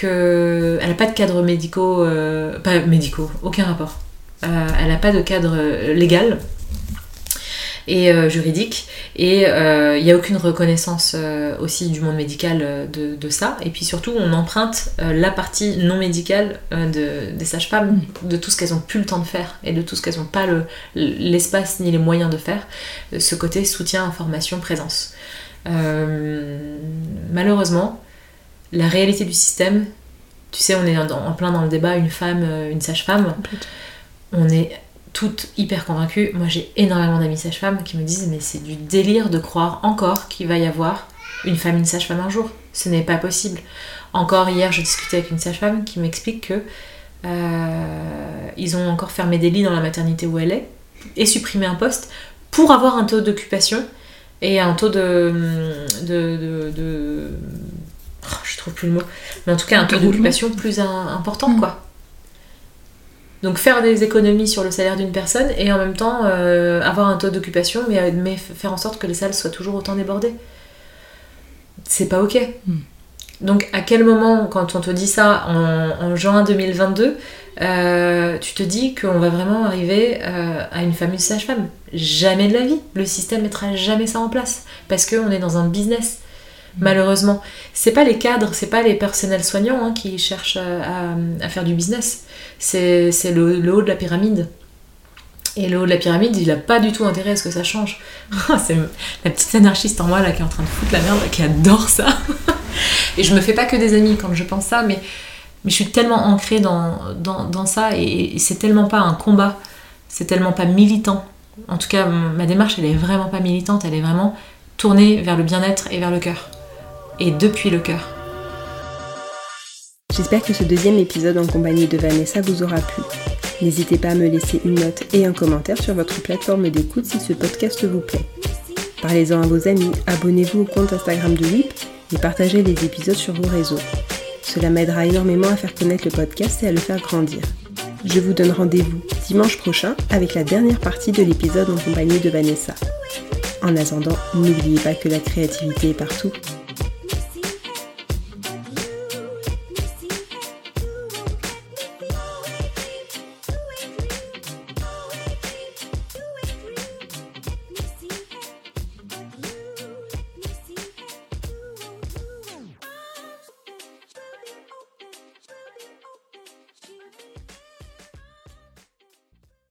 que elle n'a pas de cadre médicaux, euh, pas médicaux, aucun rapport. Euh, elle n'a pas de cadre euh, légal et euh, juridique et euh, il n'y a aucune reconnaissance euh, aussi du monde médical euh, de, ça. Et puis surtout on emprunte euh, la partie non médicale euh, de, des sages-femmes de tout ce qu'elles ont plus le temps de faire et de tout ce qu'elles n'ont pas le- l'espace ni les moyens de faire. Euh, ce côté soutien information présence. Euh, malheureusement la réalité du système tu sais on est en, plein dans le débat une femme euh, une sage-femme on est toutes hyper convaincues. Moi, j'ai énormément d'amis sages-femmes qui me disent Mais c'est du délire de croire encore qu'il va y avoir une femme, une sage-femme un jour. Ce n'est pas possible. Encore hier, je discutais avec une sage-femme qui m'explique que euh, ils ont encore fermé des lits dans la maternité où elle est et supprimé un poste pour avoir un taux d'occupation et un taux de. de, de, de- oh, je trouve plus le mot. Mais en tout cas, un taux d'occupation plus un- important, Mm. quoi. Donc faire des économies sur le salaire d'une personne et en même temps euh, avoir un taux d'occupation, mais, mais f- faire en sorte que les salles soient toujours autant débordées. C'est pas ok. Mm. Donc à quel moment, quand on te dit ça en, en juin 2022, euh, tu te dis qu'on va vraiment arriver euh, à une fameuse sage-femme? Jamais de la vie. Le système mettra jamais ça en place parce qu'on est dans un business. Malheureusement, c'est pas les cadres, c'est pas les personnels soignants hein, qui cherchent à, à- faire du business c'est le, le haut de la pyramide. Et le haut de la pyramide, il a pas du tout intérêt à ce que ça change. c'est la petite anarchiste en moi là qui est en train de foutre la merde, qui adore ça. et je me fais pas que des amis quand je pense ça, mais, mais je suis tellement ancrée dans, dans, dans ça et, et c'est tellement pas un combat, c'est tellement pas militant. En tout cas, ma démarche, elle est vraiment pas militante, elle est vraiment tournée vers le bien-être et vers le cœur. Et depuis le cœur. J'espère que ce deuxième épisode en compagnie de Vanessa vous aura plu. N'hésitez pas à me laisser une note et un commentaire sur votre plateforme d'écoute si ce podcast vous plaît. Parlez-en à vos amis, abonnez-vous au compte Instagram de WIP et partagez les épisodes sur vos réseaux. Cela m'aidera énormément à faire connaître le podcast et à le faire grandir. Je vous donne rendez-vous dimanche prochain avec la dernière partie de l'épisode en compagnie de Vanessa. En attendant, n'oubliez pas que la créativité est partout